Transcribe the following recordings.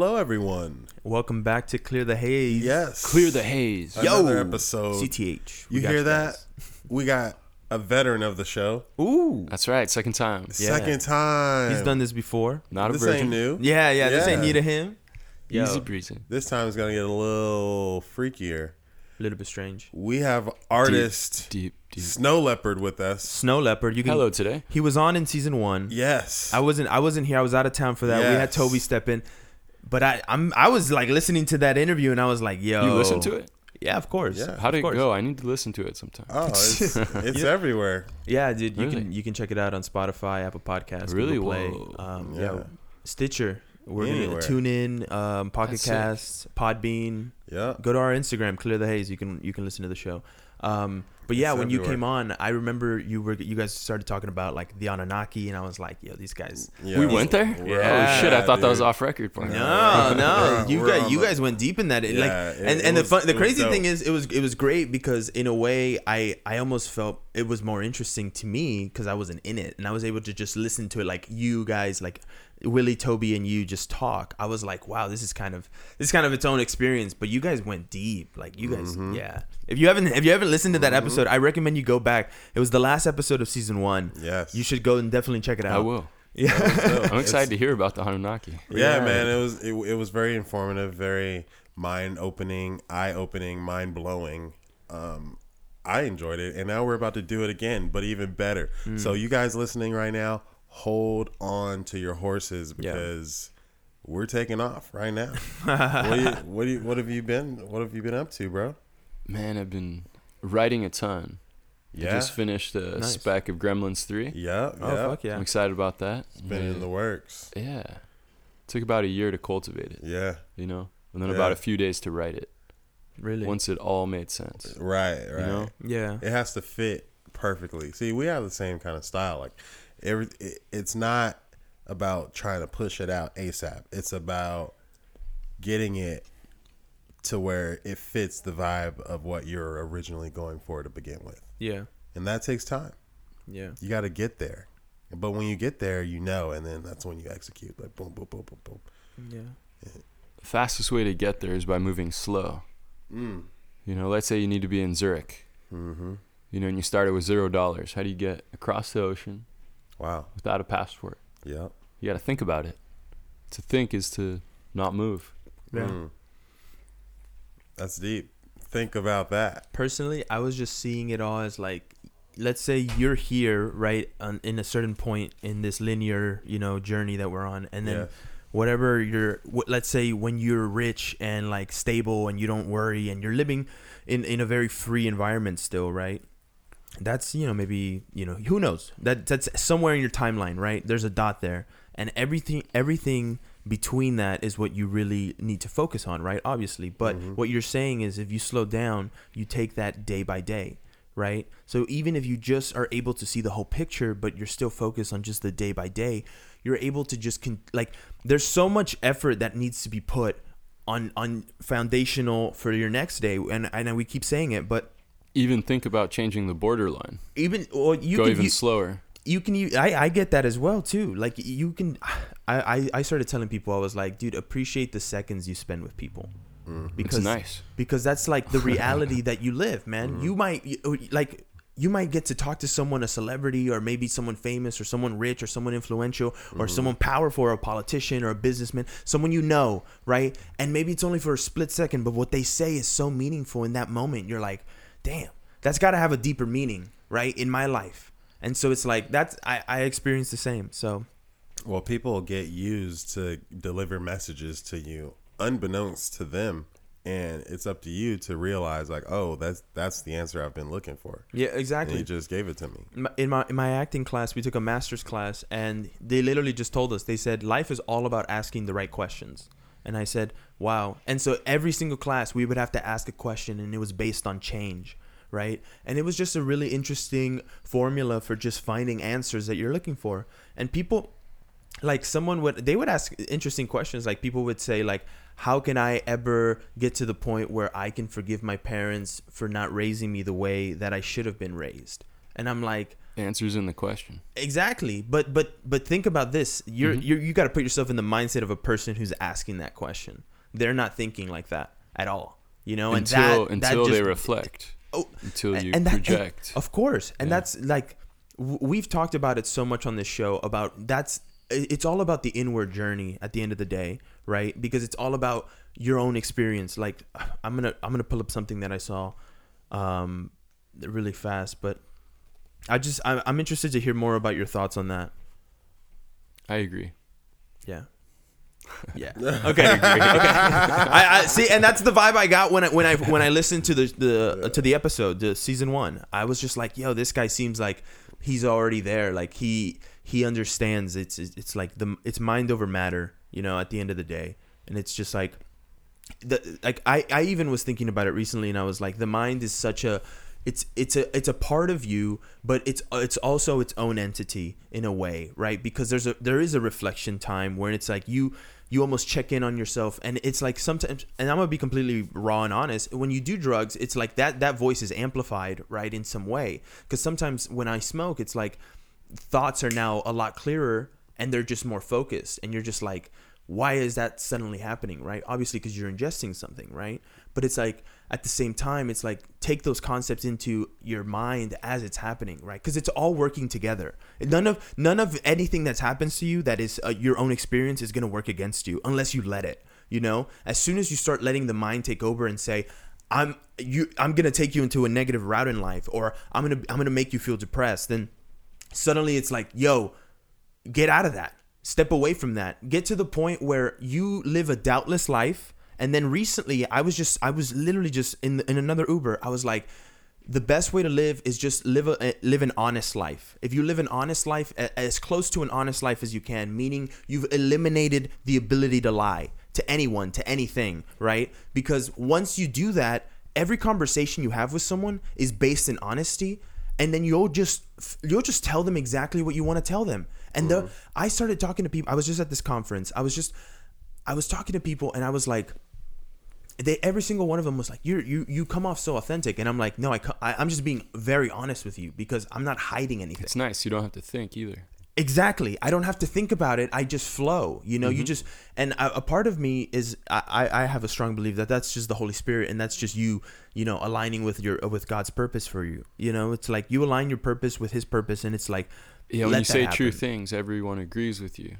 hello, everyone. Welcome back to Clear the Haze. Yes. Clear the haze. Another episode. CTH. We You got hear that? guys. We got a veteran of the show. Ooh. That's right. Second time. Yeah. Second time. He's done this before. Not a This virgin. ain't new. Yeah, yeah. This ain't Yeah. new to him. Yo, Easy breezy. This time is going to get a little freakier. a little bit strange. We have artist Deep, deep. Snow Leopard with us. Snow Leopard. You can. Hello today. He was on in season one. Yes. I wasn't. I wasn't here. I was out of town for that. We had Yes. Toby step in. But I, I'm. I was like listening to that interview, and I was like, "Yo." You listen to it? Yeah, of course. Yeah. How Of did it go? I need to listen to it sometime. oh, it's, it's Yeah. everywhere. Yeah, dude. You Really? can you can check it out on Spotify, Apple Podcasts, Really? Google Play, um, Yeah. yeah. Stitcher. We're Anywhere. gonna tune in, um, Pocket Casts, Podbean. Yeah. Go to our Instagram, Clear the Haze. You can you can listen to the show. Um, but yeah, It's when you came on, I remember you were you guys started talking about like the Anunnaki, and I was like, yo, these guys. Yeah. we went there? Yeah, oh shit! I thought that was off record part. No, no, you we're guys, you guys went deep in that. Yeah, like, it- and it and was- the fun, the crazy thing is, it was it was great because in a way, I I almost felt it was more interesting to me because I wasn't in it, and I was able to just listen to it like you guys, like Willie, Toby, and you just talk. I was like, wow, this is kind of this is kind of its own experience. But you guys went deep, like you guys, Mm-hmm. yeah. If you haven't if you haven't listened to that episode, I recommend you go back. It was the last episode of season one. Yes. You should go and definitely check it out. I will. Yeah. I'm excited to hear about the Anunnaki. Yeah, Yeah. man, it was it, it was very informative, very mind opening, eye opening, mind blowing. Um, I enjoyed it, and now we're about to do it again, but even better. Mm. So you guys listening right now, hold on to your horses Yeah. because we're taking off right now. what, do you, what do you what have you been what have you been up to, bro? Man, I've been writing a ton. I Yeah, just finished a Nice. spec of Gremlins 3. yeah, Oh yeah. fuck yeah. I'm excited about that. It's been in the works. yeah. Took about a year to cultivate it, Yeah, you know? And then Yeah. about a few days to write it. Really. Once it all made sense. right, right. You know? yeah. it has to fit perfectly. See, we have the same kind of style. Like every, it, it's not about trying to push it out ASAP. It's about getting it to where it fits the vibe of what you're originally going for to begin with, Yeah. and that takes time. Yeah. You got to get there, but when you get there, you know, and then that's when you execute. Like boom, boom, boom, boom, boom. Yeah. Fastest way to get there is by moving slow. Mm. You know, let's say you need to be in Zurich. Mm-hmm. You know, and you started with zero dollars. How do you get across the ocean Wow. without a passport? Yep. You got to think about it. To think is to not move. Yeah. Mm. That's deep. Think about that. Personally, I was just seeing it all as like, let's say you're here, right, on, in a certain point in this linear, you know, journey that we're on, and then Yeah. whatever you're, wh- let's say when you're rich and like stable and you don't worry and you're living in in a very free environment still, right? That's you know maybe you know who knows that that's somewhere in your timeline, right? There's a dot there, and everything everything between that is what you really need to focus on, right? Obviously, but mm-hmm. what you're saying is if you slow down, you take that day by day, right? So even if you just are able to see the whole picture, but you're still focused on just the day by day, you're able to just con- like there's so much effort that needs to be put on on foundational for your next day, and I know we keep saying it, but Even think about changing the borderline. even or you Go can even you, slower. you can you I, I get that as well too. Like you can I, I i started telling people i was like dude appreciate the seconds you spend with people. Mm. Because it's nice. because that's like the reality that you live man. Mm. You might you- oh, like you might get to talk to someone a celebrity or maybe someone famous or someone rich or someone influential or mm-hmm. someone powerful or a politician or a businessman someone you know right? And maybe it's only for a split second but what they say is so meaningful in that moment. You're like damn that's got to have a deeper meaning right in my life and so it's like that's i i experienced the same so Well, people get used to deliver messages to you unbeknownst to them, and it's up to you to realize like, oh, that's that's the answer I've been looking for. yeah And exactly you just gave it to me. in my in my acting class, we took a master's class, and they literally just told us. They said life is all about asking the right questions. And I said, wow. And so every single class, we would have to ask a question, and it was based on change, right? And it was just a really interesting formula for just finding answers that you're looking for. And people, like someone would, they would ask interesting questions. Like people would say, like, how can I ever get to the point where I can forgive my parents for not raising me the way that I should have been raised? And I'm like, Answers in the question. Exactly, but but but think about this. You're, Mhm. you're you got to put yourself in the mindset of a person who's asking that question. They're not thinking like that at all. You know, and until that, until that they reflect. Oh, Until you and that- and- project. Of course, and Yeah. that's like we've talked about it so much on this show about that's it's all about the inward journey at the end of the day, right? Because it's all about your own experience. Like I'm gonna I'm gonna pull up something that I saw um, really fast, but I just I'm, I'm interested to hear more about your thoughts on that. I agree. Yeah. Yeah. Okay. okay. I, I see, and that's the vibe I got when I when I when I listened to the the to the episode, the season one. I was just like, yo, this guy seems like he's already there. Like he he understands. It's it's like the it's mind over matter. You know, at the end of the day, and it's just like the like I I even was thinking about it recently, and I was like, the mind is such a it's it's a it's a part of you, but it's it's also its own entity in a way, right? Because there's a there is a reflection time where it's like you you almost check in on yourself, and it's like sometimes, and I'm gonna be completely raw and honest. When you do drugs, it's like that that voice is amplified, right, in some way. Because sometimes when I smoke, it's like thoughts are now a lot clearer and they're just more focused and you're just like why is that suddenly happening right obviously because you're ingesting something right but it's like at the same time it's like take those concepts into your mind as it's happening right because it's all working together none of none of anything that's happens to you that is uh, your own experience is to work against you unless you let it you know as soon as you start letting the mind take over and say i'm you i'm to take you into a negative route in life or i'm to i'm to make you feel depressed then suddenly it's like, yo, get out of that. Step away from that. Get to the point where you live a doubtless life. And then recently, I was just, I was literally just in in another Uber. I was like, the best way to live is just live a eh, live an honest life. If you live an honest life, as close to an honest life as you can, meaning you've eliminated the ability to lie to anyone, to anything, right? Because once you do that, every conversation you have with someone is based in honesty, and then you'll just you'll just tell them exactly what you want to tell them. And the mm. I started talking to people. I was just at this conference. I was just I was talking to people, and I was like they every single one of them was like you you you come off so authentic. And i'm like no I, I i'm just being very honest with you because i'm not hiding anything. It's nice. You don't have to think either. exactly. I don't have to think about it. I just flow you know? You mm-hmm. just and a, a part of me is I, I have a strong belief that that's just the holy spirit and that's just you you know aligning with your with god's purpose for you. You know it's like you align your purpose with his purpose and it's like Yeah, when you say true things, everyone agrees with you.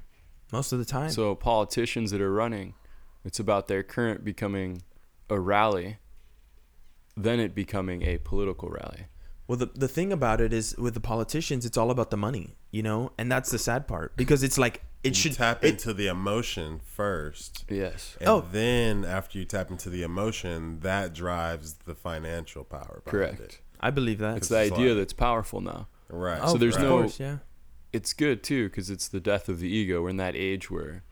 most of the time. So politicians that are running, it's about their current becoming a rally, then it becoming a political rally. Well, the, the thing about it is with the politicians, it's all about the money, you know, and that's the sad part because it's like it You should tap it- into the emotion first. Yes. And Oh. then after you tap into the emotion, that drives the financial power behind Correct. it. I believe that. It's the it's idea like- that's powerful now. Right. Oh, so there's of no- course, yeah. It's good too because it's the death of the ego. We're in that age where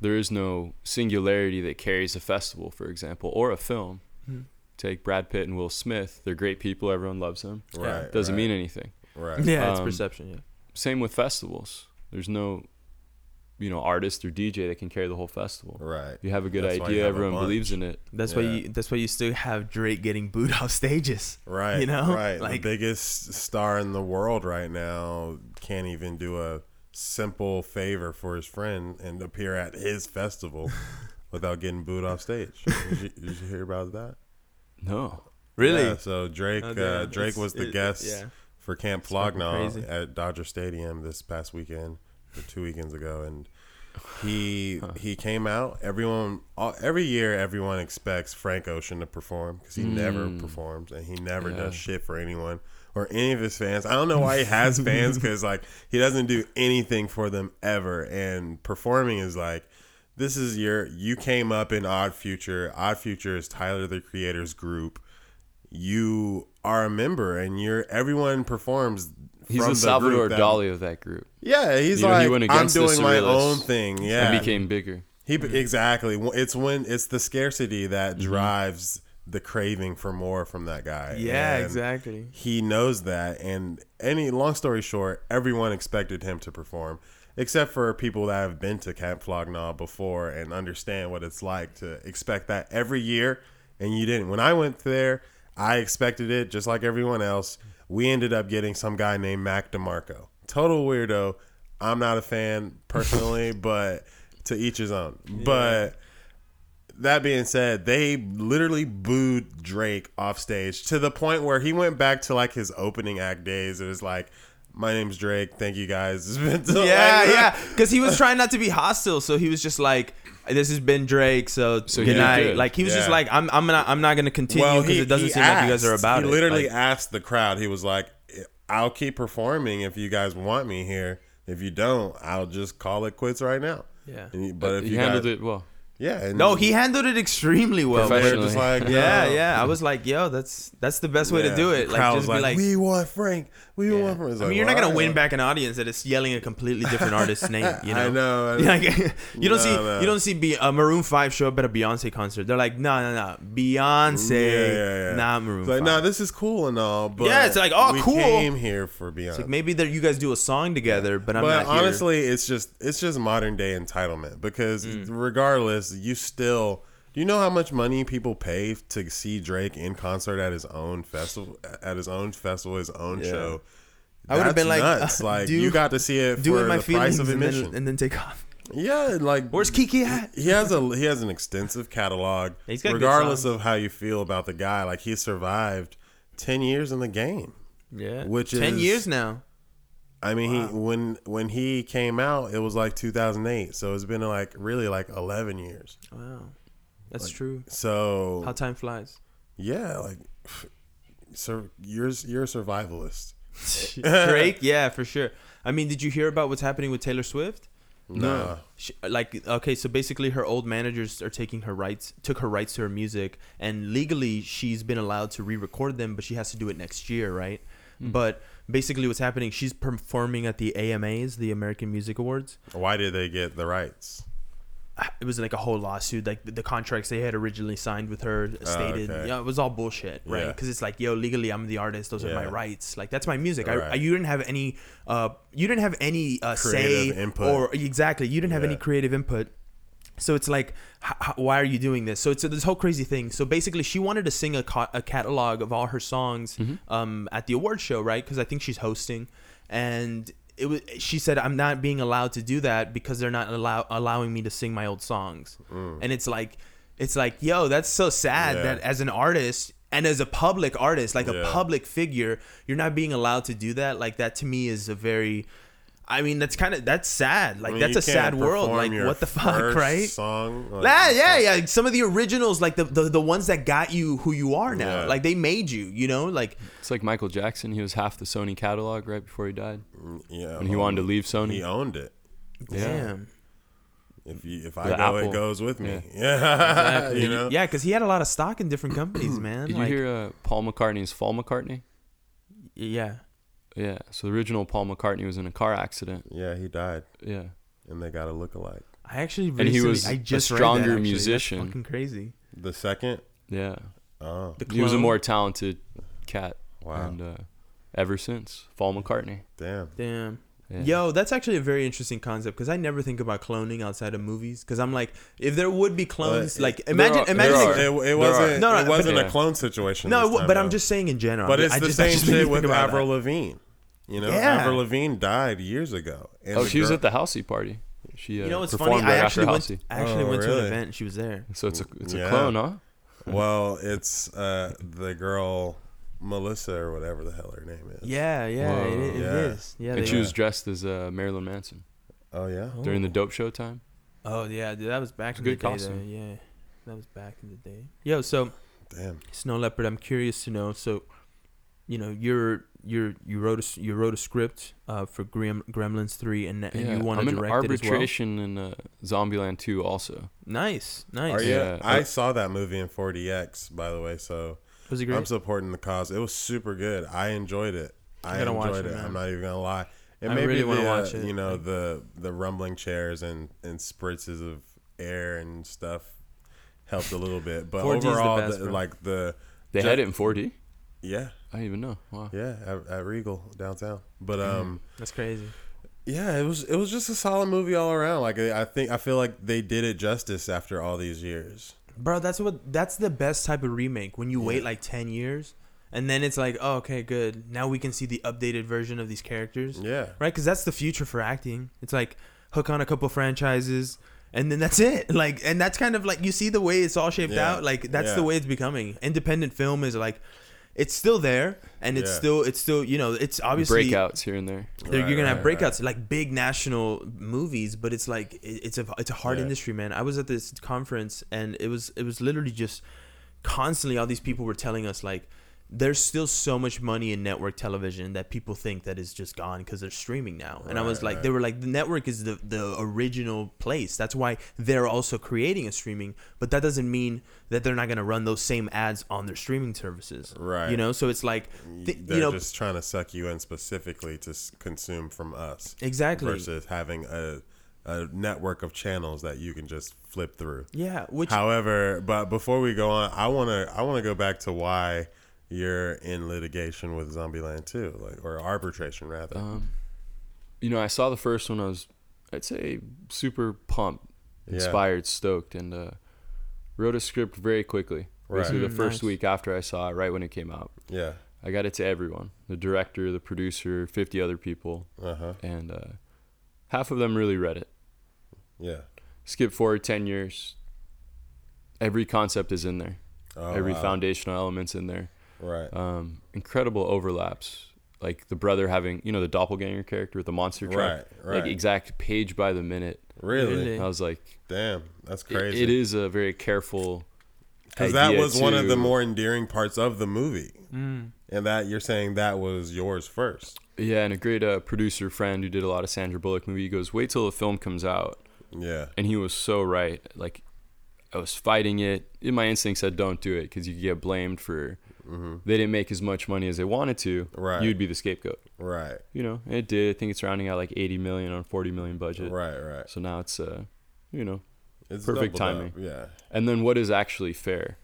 there is no singularity that carries a festival, for example, or a film. Hmm. Take Brad Pitt and Will Smith. They're great people. Everyone loves them. right. Doesn't right, mean anything. Right. Yeah, it's Um, perception. Yeah. Same with festivals. There's no, you know, artist or DJ that can carry the whole festival. Right. You have a good That's idea. Everyone believes in it. That's why you. That's why you still have Drake getting booed off stages. Right. You know? Right. Like- the biggest star in the world right now can't even do a simple favor for his friend and appear at his festival without getting booed off stage. Did you, did you hear about that? No. Yeah, so Drake, Oh, uh. Drake It's- was the it- guest yeah. for Camp fucking Flog Gnaw at Dodger Stadium this past weekend, or two weekends ago, and he he came out. Everyone, all, every year, everyone expects Frank Ocean to perform because he never Mm. performs and he never Yeah. does shit for anyone or any of his fans. I don't know why he has fans because like he doesn't do anything for them ever. And performing is like. This is your you came up in Odd Future. Odd Future is Tyler the Creator's group you are a member and you're everyone performs He's from the Salvador that- Dali of that group. yeah he's You know, he like went i'm doing my own thing yeah And became bigger. he exactly it's when it's the scarcity that Mm-hmm. drives the craving for more from that guy Yeah, And exactly. he knows that and any long story short everyone expected him to perform except for people that have been to camp Flog Gnaw before and understand what it's like to expect that every year and you didn't when i went there i expected it just like everyone else we ended up getting some guy named Mac DeMarco. Total weirdo. I'm not a fan personally, but to each his own. But that being said, they literally booed Drake off stage to the point where he went back to like his opening act days. It was like, "My name's Drake. Thank you guys." It's been so yeah, like- yeah. Because he was trying not to be hostile, so he was just like, "This has been Drake, so, So good night." good. Like he was just like, "I'm, I'm not, I'm not gonna continue because it doesn't he seem like you guys are about he it." He literally Like, asked the crowd. He was like, "I'll keep performing if you guys want me here. If you don't, I'll just call it quits right now." Yeah. And he- but uh, if he you handled guys, it well. Yeah, and no, he handled it extremely well. Professionally. like, Yeah, no. yeah. I was like, "Yo, that's that's the best way to do it." Like, just was be like, "We want Frank. We Yeah. want Frank." It's I like, mean, you're not gonna win right. back an audience that is yelling a completely different artist's name. You know, I know. I know. Like, you don't No, see no. you don't see be a Maroon Five show up at a Beyonce concert. They're like, no, no, no, Beyonce, Yeah, yeah, yeah. not Maroon It's like, 5. no, this is cool and all, but Yeah, it's like, oh, we cool. came here for Beyonce. It's like maybe that you guys do a song together, but I'm but not here. honestly, it's just it's just modern day entitlement because Mm. regardless, you still do you know how much money people pay to see Drake in concert at his own festival at his own festival, his own Yeah. show. I would've been like, nuts. uh, like do- you got to see it do for my the price of and then, admission. and then take off. yeah, like Where's Kiki at? he has a he has an extensive catalog. He's got regardless of how you feel about the guy, like he survived ten years in the game. Yeah, Which ten is- years now. I mean, he when when he came out, it was like 2008, so it's been like really like 11 years. Wow, that's true. So How time flies. yeah, like so you're you're a survivalist. Drake, yeah, for sure. I mean, did you hear about what's happening with Taylor Swift? Nah. She, like okay so basically her old managers are taking her rights took her rights to her music and legally she's been allowed to re-record them but she has to do it next year right hmm. but basically what's happening she's performing at the AMAs the American Music Awards Why did they get the rights? It was like a whole lawsuit like the, the contracts they had originally signed with her stated okay. yeah it was all bullshit right? Yeah. because it's like yo legally i'm the artist those are my rights. Like that's my music. Right. I you didn't have any uh you didn't have any uh say input. or exactly you didn't have any creative input. So it's like h- h- why are you doing this? So it's this whole crazy thing. So basically she wanted to sing a, ca- a catalog of all her songs um at the award show right? Because i think she's hosting. And it was she said i'm not being allowed to do that because they're not allow- allowing me to sing my old songs and it's like it's like yo that's so sad Mm. Yeah. that as an artist and as a public artist like a public figure you're not being allowed to do that like that to me is a very I mean, that's kind of that's sad. Like I mean, that's a sad world. Like your what the fuck, first right? Song. like, Yeah, yeah, yeah. Some of the originals, like the, the the ones that got you who you are now, Yeah. like they made you. You know, like It's like Michael Jackson. He was half the Sony catalog right before he died. Yeah, and he wanted to leave Sony. He owned it. damn. If you if I The go, Apple. it goes with me. Yeah, Exactly. you know. Yeah, because he had a lot of stock in different companies, man. Did like, you hear uh, Paul McCartney's Fall McCartney? Yeah. Yeah. So the original Paul McCartney was in a car accident. Yeah, he died, Yeah. and they got a look alike. I actually he recently, was I a just read stronger that, actually. That's musician. fucking crazy. The second, Yeah. oh The He was a more talented cat. wow, And uh, ever since, Paul McCartney. damn. Damn. Yeah. Yo, that's actually a very interesting concept because I never think about cloning outside of movies. Because I'm like, if there would be clones, Uh, like imagine, are- imagine, like- It, it wasn't. No, no, it wasn't Yeah. a clone situation. no, this time, but I'm just saying in general. But I it's the just- same just shit with Avril. Lavigne. You know, Yeah. Avril Lavigne died years ago. And Oh, the she was at the Halsey party. She uh, You know what's performed funny? I actually after went. Halsey. I actually Oh, went to an event. and She was there. So it's a it's a clone, huh? Well, it's uh, the girl Melissa or whatever the hell her name is. Yeah, yeah, it, it Yeah. is. Yeah, and they- she was dressed as uh, Marilyn Manson Oh yeah. during the dope show time. Oh yeah, dude, that was back in a the good day. costume. Though. Yeah, that was back in the day. Yo, so Damn. Snow Leopard, I'm curious to know. So, you know, you're you're you wrote a s- you wrote a script uh, for Grem, Gremlins three, and, and yeah, you want I'm to in direct it as well. arbitration in uh, Zombieland 2 also. Nice, nice. Are you? Yeah. I saw that movie in 4DX, by the way. So Was it I'm supporting the cause. It was super good. I enjoyed it. I gotta watch enjoyed it, it. man. I'm not even gonna lie. And I maybe really wanna uh, watch it. you know Like- the the rumbling chairs and and spritzes of air and stuff helped a little bit, but 4D the overall, best, the, like the They Ju- had it in 4D. yeah I didn't even know. Wow. yeah at, at Regal downtown. But um That's crazy. yeah, it was it was just a solid movie all around. Like I think I feel like they did it justice after all these years. Bro, that's what that's the best type of remake when you wait like 10 years and then it's like, oh, okay, good. Now we can see the updated version of these characters, Yeah. right? Because that's the future for acting. It's like hook on a couple franchises. And then that's it. Like, and that's kind of like you see the way it's all shaped Yeah. out. Like, that's Yeah. the way it's becoming. Independent film is like, it's still there, and it's Yeah. still, it's still, you know, it's obviously Breakouts here and there. They're- Right, you're gonna have right, breakouts like big national movies, but it's like it- it's a it's a hard Yeah. industry, man. I was at this conference and it was it was literally just constantly all these people were telling us like there's still so much money in network television that people think that is just gone because they're streaming now. And I was like, right. they were like, the network is the the original place. That's why they're also creating a streaming, but that doesn't mean that they're not gonna run those same ads on their streaming services. Right. You know, so it's like, th- They're you know, just trying to suck you in specifically to s- consume from us exactly. versus having a, a network of channels that you can just flip through. Yeah, which However, but before we go on, I want to I want to go back to why you're in litigation with Zombieland 2, like or arbitration rather. Um, you know, I saw the first one. I was, I'd say, super pumped, Yeah. inspired, stoked, and uh, wrote a script very quickly. Right. Basically, the Mm, first nice. week after I saw it, right when it came out. yeah. I got it to everyone: the director, the producer, fifty other people, Uh huh. and uh, half of them really read it. Yeah. Skip forward ten years. Every concept is in there. Oh, Every wow. foundational element's in there. Right. Um, incredible overlaps. Like the brother having, you know, the doppelganger character with the monster truck. Right. Right. Like exact page by the minute. really? Really? I was like, Damn, that's it- crazy. it is a very careful. because that idea was one of the more endearing parts of the movie, Mm. and that you're saying that was yours first. Yeah, and a great uh, producer friend who did a lot of Sandra Bullock movie. He goes, "Wait till the film comes out," Yeah. and he was so right. Like, I was fighting it. And my instinct said, "Don't do it," because you get blamed for they didn't make as much money as they wanted to. Mm-hmm. Right. You'd be the scapegoat. Right. You know, it did. I think it's rounding out like 80 million on 40 million budget. Right. Right. So now it's uh, you know, It's Perfect doubled up. timing. Yeah. and then what is actually fair?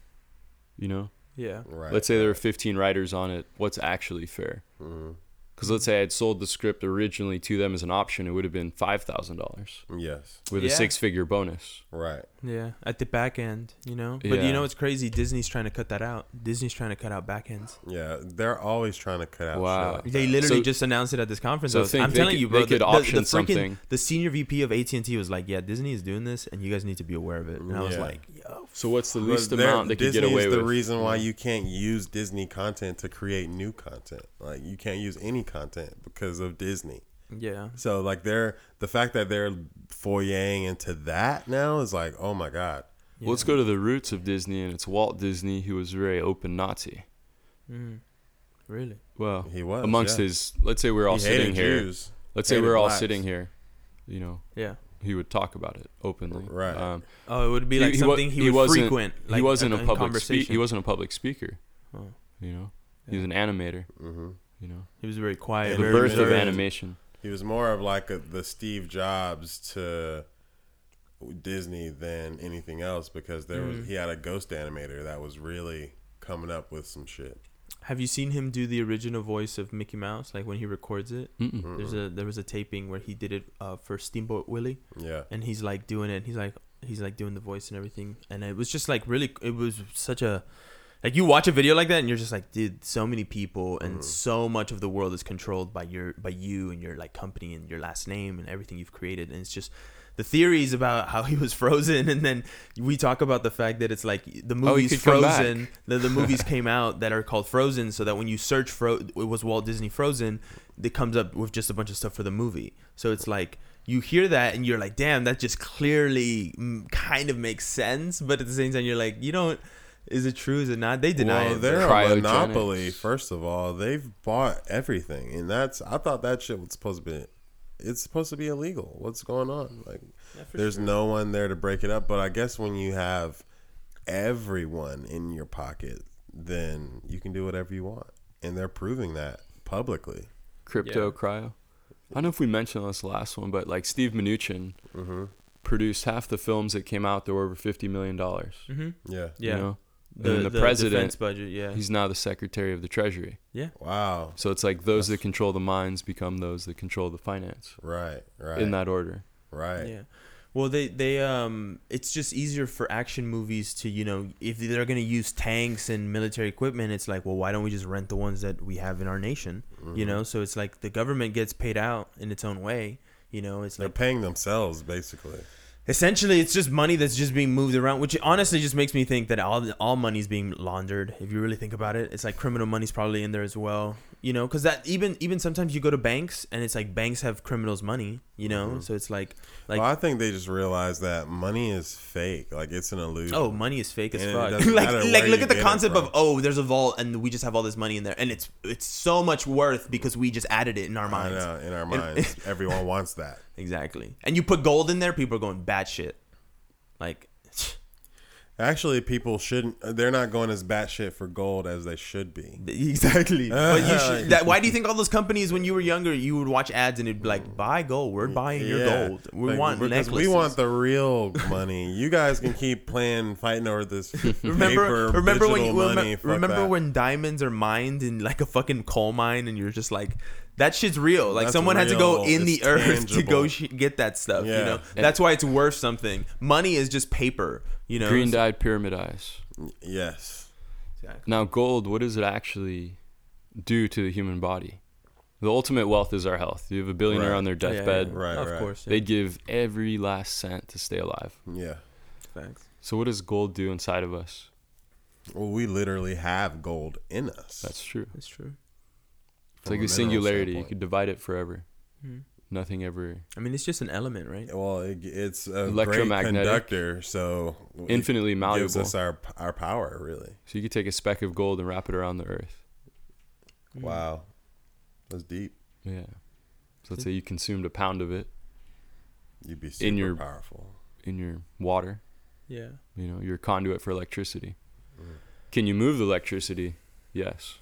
You know, Yeah. Right. let's say there are 15 writers on it. What's actually fair? Mhm. Because let's say I had sold the script originally to them as an option, it would have been five thousand dollars Yes. with Yeah. a six-figure bonus. Right. Yeah, at the back end, you know. But Yeah. you know it's crazy. Disney's trying to cut that out. Disney's trying to cut out back ends. Yeah. They're always trying to cut out. shit Wow. like They that. literally So- just announced it at this conference. so I was- think I'm they telling could- you, bro. they could the, option the, the freaking something. the senior VP of AT and T was like, "Yeah, Disney is doing this, and you guys need to be aware of it." And I was Yeah. like, "Yo, So what's the But least they're- amount they could Disney get away is the with? reason why you can't use Disney content to create new content. Like you can't use any content because of Disney. yeah, So like they're the fact that they're foyering into that now is like, oh my god. Well, let's go to the roots of Disney, and it's Walt Disney, who was very open Nazi. Mm. Really? Well, He was amongst yeah. his, let's say we're all He sitting here. Jews. Let's say hated we're all blacks. sitting here. You know, Yeah. he would talk about it openly. Right. Um, Oh, it would be like he something he, he would wasn't- frequent. Like he wasn't a, a a public conversation. speak. He wasn't a public speaker. Oh. You know, he was an animator. hmm You know, He was very quiet. And the very birth of animation. He was more of like a, the Steve Jobs to Disney than anything else because there Mm. was he had a ghost animator that was really coming up with some shit. Have you seen him do the original voice of Mickey Mouse? Like when he records it. Mm-mm. There's a there was a taping where he did it uh, for Steamboat Willie. Yeah. and he's like doing it. He's like he's like doing the voice and everything, and it was just like really. It was such a like you watch a video like that and you're just like, dude, so many people and Mhm. so much of the world is controlled by your by you and your like company and your last name and everything you've created, and it's just. The theories about how he was frozen, and then we talk about the fact that it's like the Oh, movies back. Frozen. The, the movies came out that are called Frozen, so that when you search Fro, it was Walt Disney Frozen, it comes up with just a bunch of stuff for the movie. So it's like you hear that and you're like, damn, that just clearly mm, kind of makes sense. But at the same time, you're like, you don't. Is it true? Is it not? They deny well, it. they're a Cryogenics. monopoly. First of all, they've bought everything, and that's I thought that shit was supposed to be. It's supposed to be illegal. What's going on? Like, Yeah, there's sure. no one there to break it up. But I guess when you have everyone in your pocket, then you can do whatever you want, and they're proving that publicly. Crypto Yeah. cryo. I don't know if we mentioned this last one, but like Steve Mnuchin hmm produced half the films that came out that were over fifty million dollars. Mhm. Yeah. Yeah. You know? The, and the the president- defense budget. Yeah. He's now the Secretary of the Treasury. yeah. Wow. So it's like those that control the mines become those that control the finance Right. Right. in that order. Right. Yeah. Well, they they um, it's just easier for action movies to you know if they're gonna use tanks and military equipment, it's like well why don't we just rent the ones that we have in our nation, Mm-hmm. you know? So it's like the government gets paid out in its own way, you know? It's like They're like paying themselves basically. Essentially it's just money that's just being moved around, which honestly just makes me think that all all money's being laundered. If you really think about it, it's like criminal money's probably in there as well, you know? Because that even even sometimes you go to banks and it's like banks have criminals' money, you know? Mm-hmm. So it's like like. well, I think they just realized that money is fake. Like it's an illusion. Oh, money is fake as And fuck. like, like look at the concept of oh, there's a vault and we just have all this money in there, and it's it's so much worth because we just added it in our minds. know. In our minds, everyone wants that. Exactly. And you put gold in there, people are going bad shit. Like, Actually, people shouldn't. They're not going as batshit for gold as they should be. exactly. but you should. That, why do you think all those companies, when you were younger, you would watch ads and it'd be like, "Buy gold. We're mm, buying your Yeah. gold. We Like, want necklaces." we want the real money. You guys can keep playing, fighting over this Remember, paper, remember when you money. Fuck remember when diamonds are mined in like a fucking coal mine, and you're just like, that shit's real. Like That's someone had to go real. in the It's earth to go sh- get that stuff. You Yeah. know, that's why it's worth something. Money is just paper. You know, Green dyed pyramid eyes. Yes. Exactly. Now, gold, what does it actually do to the human body? The ultimate wealth is our health. You have a billionaire Right. on their Yeah, yeah, deathbed. yeah. Right, Of right. course. Yeah. They'd give every last cent to stay alive. Yeah. Facts. So, what does gold do inside of us? Well, we literally have gold in us. That's true. That's true. It's like a a mineral singularity. You could divide it forever. Hmm. Nothing ever. I mean, it's just an element, right? Well, it, it's a great Electromagnetic. conductor, so it Infinitely gives malleable. us our our power. Really. So you could take a speck of gold and wrap it around the earth. Mm. Wow, that's deep. Yeah. So let's say you consumed a pound of it You'd be super In your- powerful. in your water. Yeah. You know, your conduit for electricity. Mm. Can you move the electricity? Yes.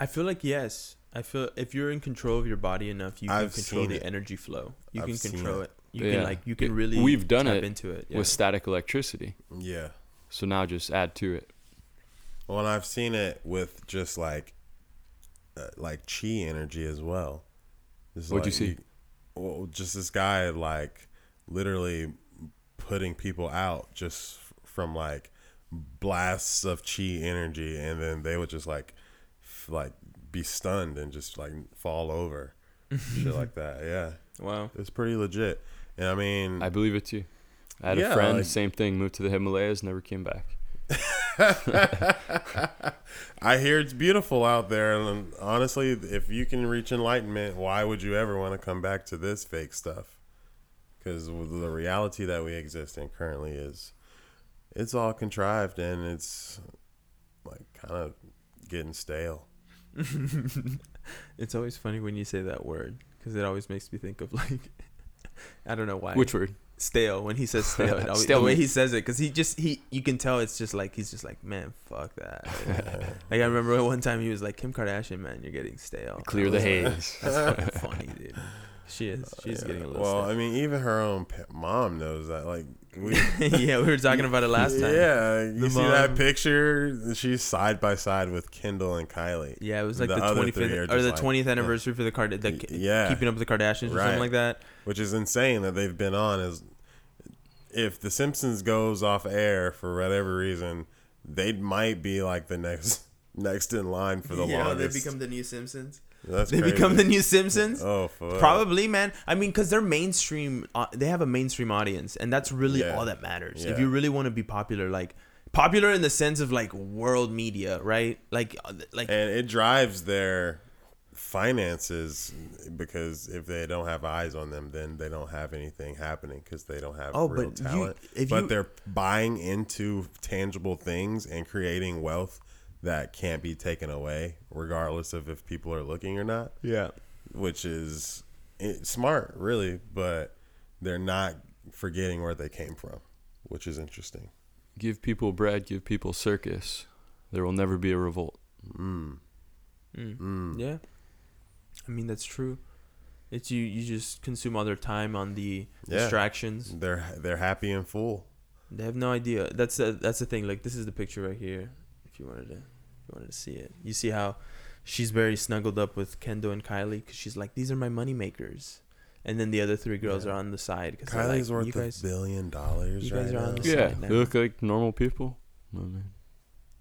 I feel like yes. I feel if you're in control of your body enough, you can I've control the it. energy flow. You I've can control it. it. You Yeah. can like you can really we've done tap it into it. Yeah. With static electricity. Yeah. So now just add to it. Well, and I've seen it with just like, uh, like chi energy as well. Just What'd you like see? well, just this guy like literally putting people out just from like blasts of chi energy, and then they would just like, f- like be stunned and just like fall over, shit like that. Yeah, wow. it's pretty legit. And I mean, I believe it too. I had Yeah, a friend, like- same thing, moved to the Himalayas, never came back. I hear it's beautiful out there, and honestly, if you can reach enlightenment, why would you ever want to come back to this fake stuff? Because the reality that we exist in currently is, it's all contrived and it's like kind of getting stale. It's always funny when you say that word because it always makes me think of like I don't know why. Which word? stale when he says stale. It always, the way he says it, because he just he you can tell it's just like he's just like man, fuck that. like I remember one time he was like Kim Kardashian, man, you're getting stale. Clear the like, haze. That's fucking funny, dude. She is. Uh, She's Yeah. getting a little. well. I mean, even her own mom knows that. Like we, yeah, we were talking about it last time. Yeah, you The see that picture? She's side by side with Kendall and Kylie. Yeah, it was like The the, other three 25th or the like- 20th anniversary for the card, the yeah. keeping up with the Kardashians or Right. something like that. which is insane that they've been on is if the simpsons goes off air for whatever reason they might be like the next next in line for the yeah, longest Yeah, they become the new Simpsons. That's They crazy. become the new Simpsons. oh fuck. Probably, man. I mean, because they're mainstream. Uh, they have a mainstream audience, and that's really Yeah. all that matters. If you really want to be popular, like popular in the sense of like world media, right? Like, uh, like and it drives their finances because if they don't have eyes on them then they don't have anything happening because they don't have Oh, real but you- talent if but you- they're buying into tangible things and creating wealth that can't be taken away regardless of if people are looking or not yeah, which is eh, smart, really, but they're not forgetting where they came from, which is interesting. Give people bread, give people circus. There will never be a revolt. Mm. Mm. Mm. yeah. I mean, that's true. It's you. You just consume all their time on the Yeah. distractions. They're they're happy and full. They have no idea. That's the that's the thing. Like this is the picture right here. If you wanted to, if you wanted to see it, you see how she's very snuggled up with Kendall and Kylie because she's like, these are my money makers, and then the other three girls Yeah. are on the side because Kylie's like, worth you guys. a billion dollars. you guys right are on now. the Yeah, side they look like normal people. I mean,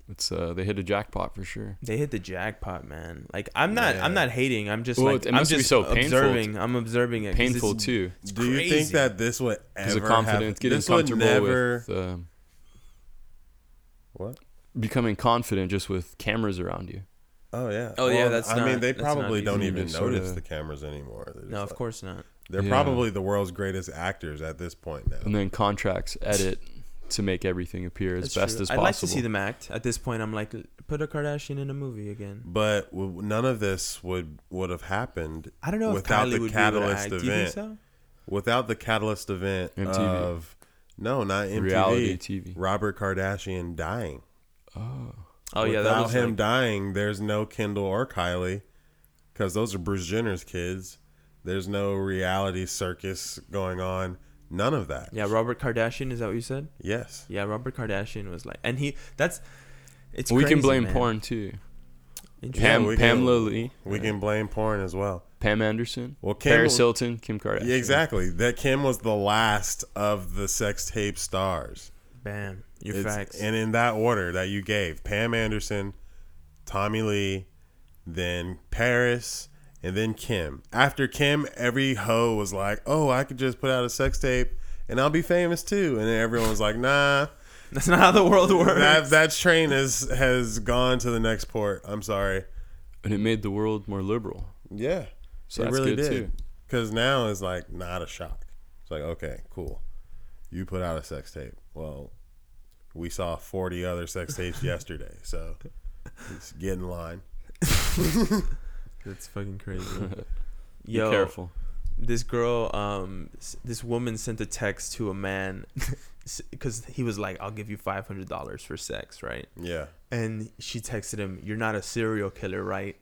it's uh, they hit a jackpot for sure. They hit the jackpot, man. Like I'm not, Yeah. I'm not hating. I'm just Well, like it I'm must be just so painful observing. I'm observing it. 'cause Painful it's- too, Do you think that this would because ever of confidence, have, getting this would comfortable never, with um, what? Becoming confident just with cameras around you. Oh yeah. Oh, yeah, that's I not- mean, they probably don't even They sorta- notice the cameras anymore. No, of like- course not. they're Yeah. probably the world's greatest actors at this point now. And then contracts edit to make everything appear as That's best true. as possible. I'd like to see them act. At this point, I'm like, put a Kardashian in a movie again. But w- none of this would would have happened I don't know Without if Kylie the would be able catalyst. Do you think event. so? without the catalyst event MTV. of no, not MTV. reality TV. Robert Kardashian dying. Oh, Oh yeah, Without was him like, dying, there's no Kendall or Kylie, because those are Bruce Jenner's kids. There's no reality circus going on. None of that. yeah. Robert Kardashian is that what you said? Yes. Yeah, Robert Kardashian was like, and he that's it's. we can blame man. porn too. Interesting. Pam, we Pamela can- Lee, We can blame porn as well. Pam Anderson, Well, Kim, Paris Hilton, Kim Kardashian. yeah, exactly. That Kim was the last of the sex tape stars. Bam, your It's- facts. And in that order that you gave, Pam Anderson, Tommy Lee, then Paris, and then Kim. After Kim, every hoe was like, "Oh, I could just put out a sex tape and I'll be famous too." And then everyone was like, "Nah, that's not how the world works. that that train has has gone to the next port." I'm sorry. and it made the world more liberal. Yeah, So it that's really good did. Because now it's like not a shock. It's like, okay, cool. You put out a sex tape. Well, we saw 40 other sex tapes yesterday, so just get in line. That's fucking crazy. Be careful. this girl, um, this woman sent a text to a man because he was like, "I'll give you five hundred dollars for sex," right? Yeah. And she texted him, "You're not a serial killer, right?"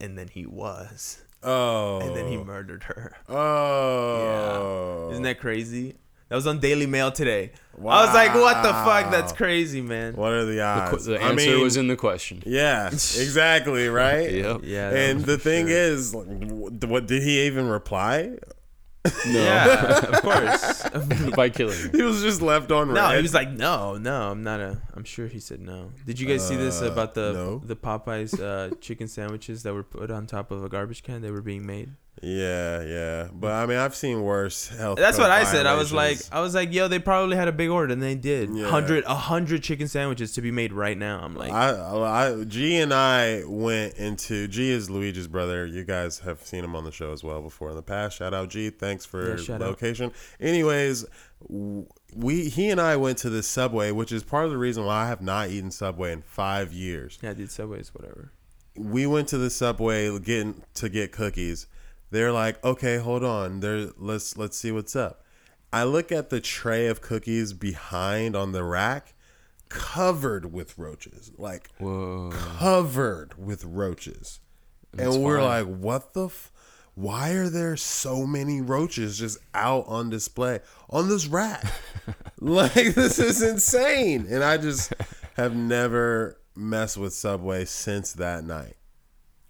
And then he was, Oh. and then he murdered her. Oh. Isn't that crazy? That was on Daily Mail today. Wow. I was like, "What the fuck? That's crazy, man." What are the The, odds? qu- the I answer mean, was in the question. Yeah, exactly, right? Yep. Yeah. And the thing sure. is, like, what did he even reply? No. yeah, of course. By killing Him. He was just left on No, red. he was like, no, no, I'm not a. I'm sure he said no. Did you guys see this Uh, about the no. the Popeyes uh, chicken sandwiches that were put on top of a garbage can? They were being made. Yeah, yeah. But I mean, I've seen worse health. That's what I said. I was like. I was like, yo, they probably had a big order, and they did. Yeah. Hundred, a hundred chicken sandwiches to be made right now. I'm like, I, I, G and I went into G is Luigi's brother. You guys have seen him on the show as well before in the past. Shout out G. Thanks for Yeah, shout out. location. Anyways, we he and I went to this Subway, which is part of the reason why I have not eaten Subway in five years. yeah, dude, Subway's whatever. we went to the subway getting to get cookies. They're like, okay, hold on. There, let's let's see what's up. I look at the tray of cookies behind on the rack, covered with roaches, like Whoa. covered with roaches, That's and we're fine. like, what the. F- why are there so many roaches just out on display on this rack? like this is insane. And I just have never messed with Subway since that night.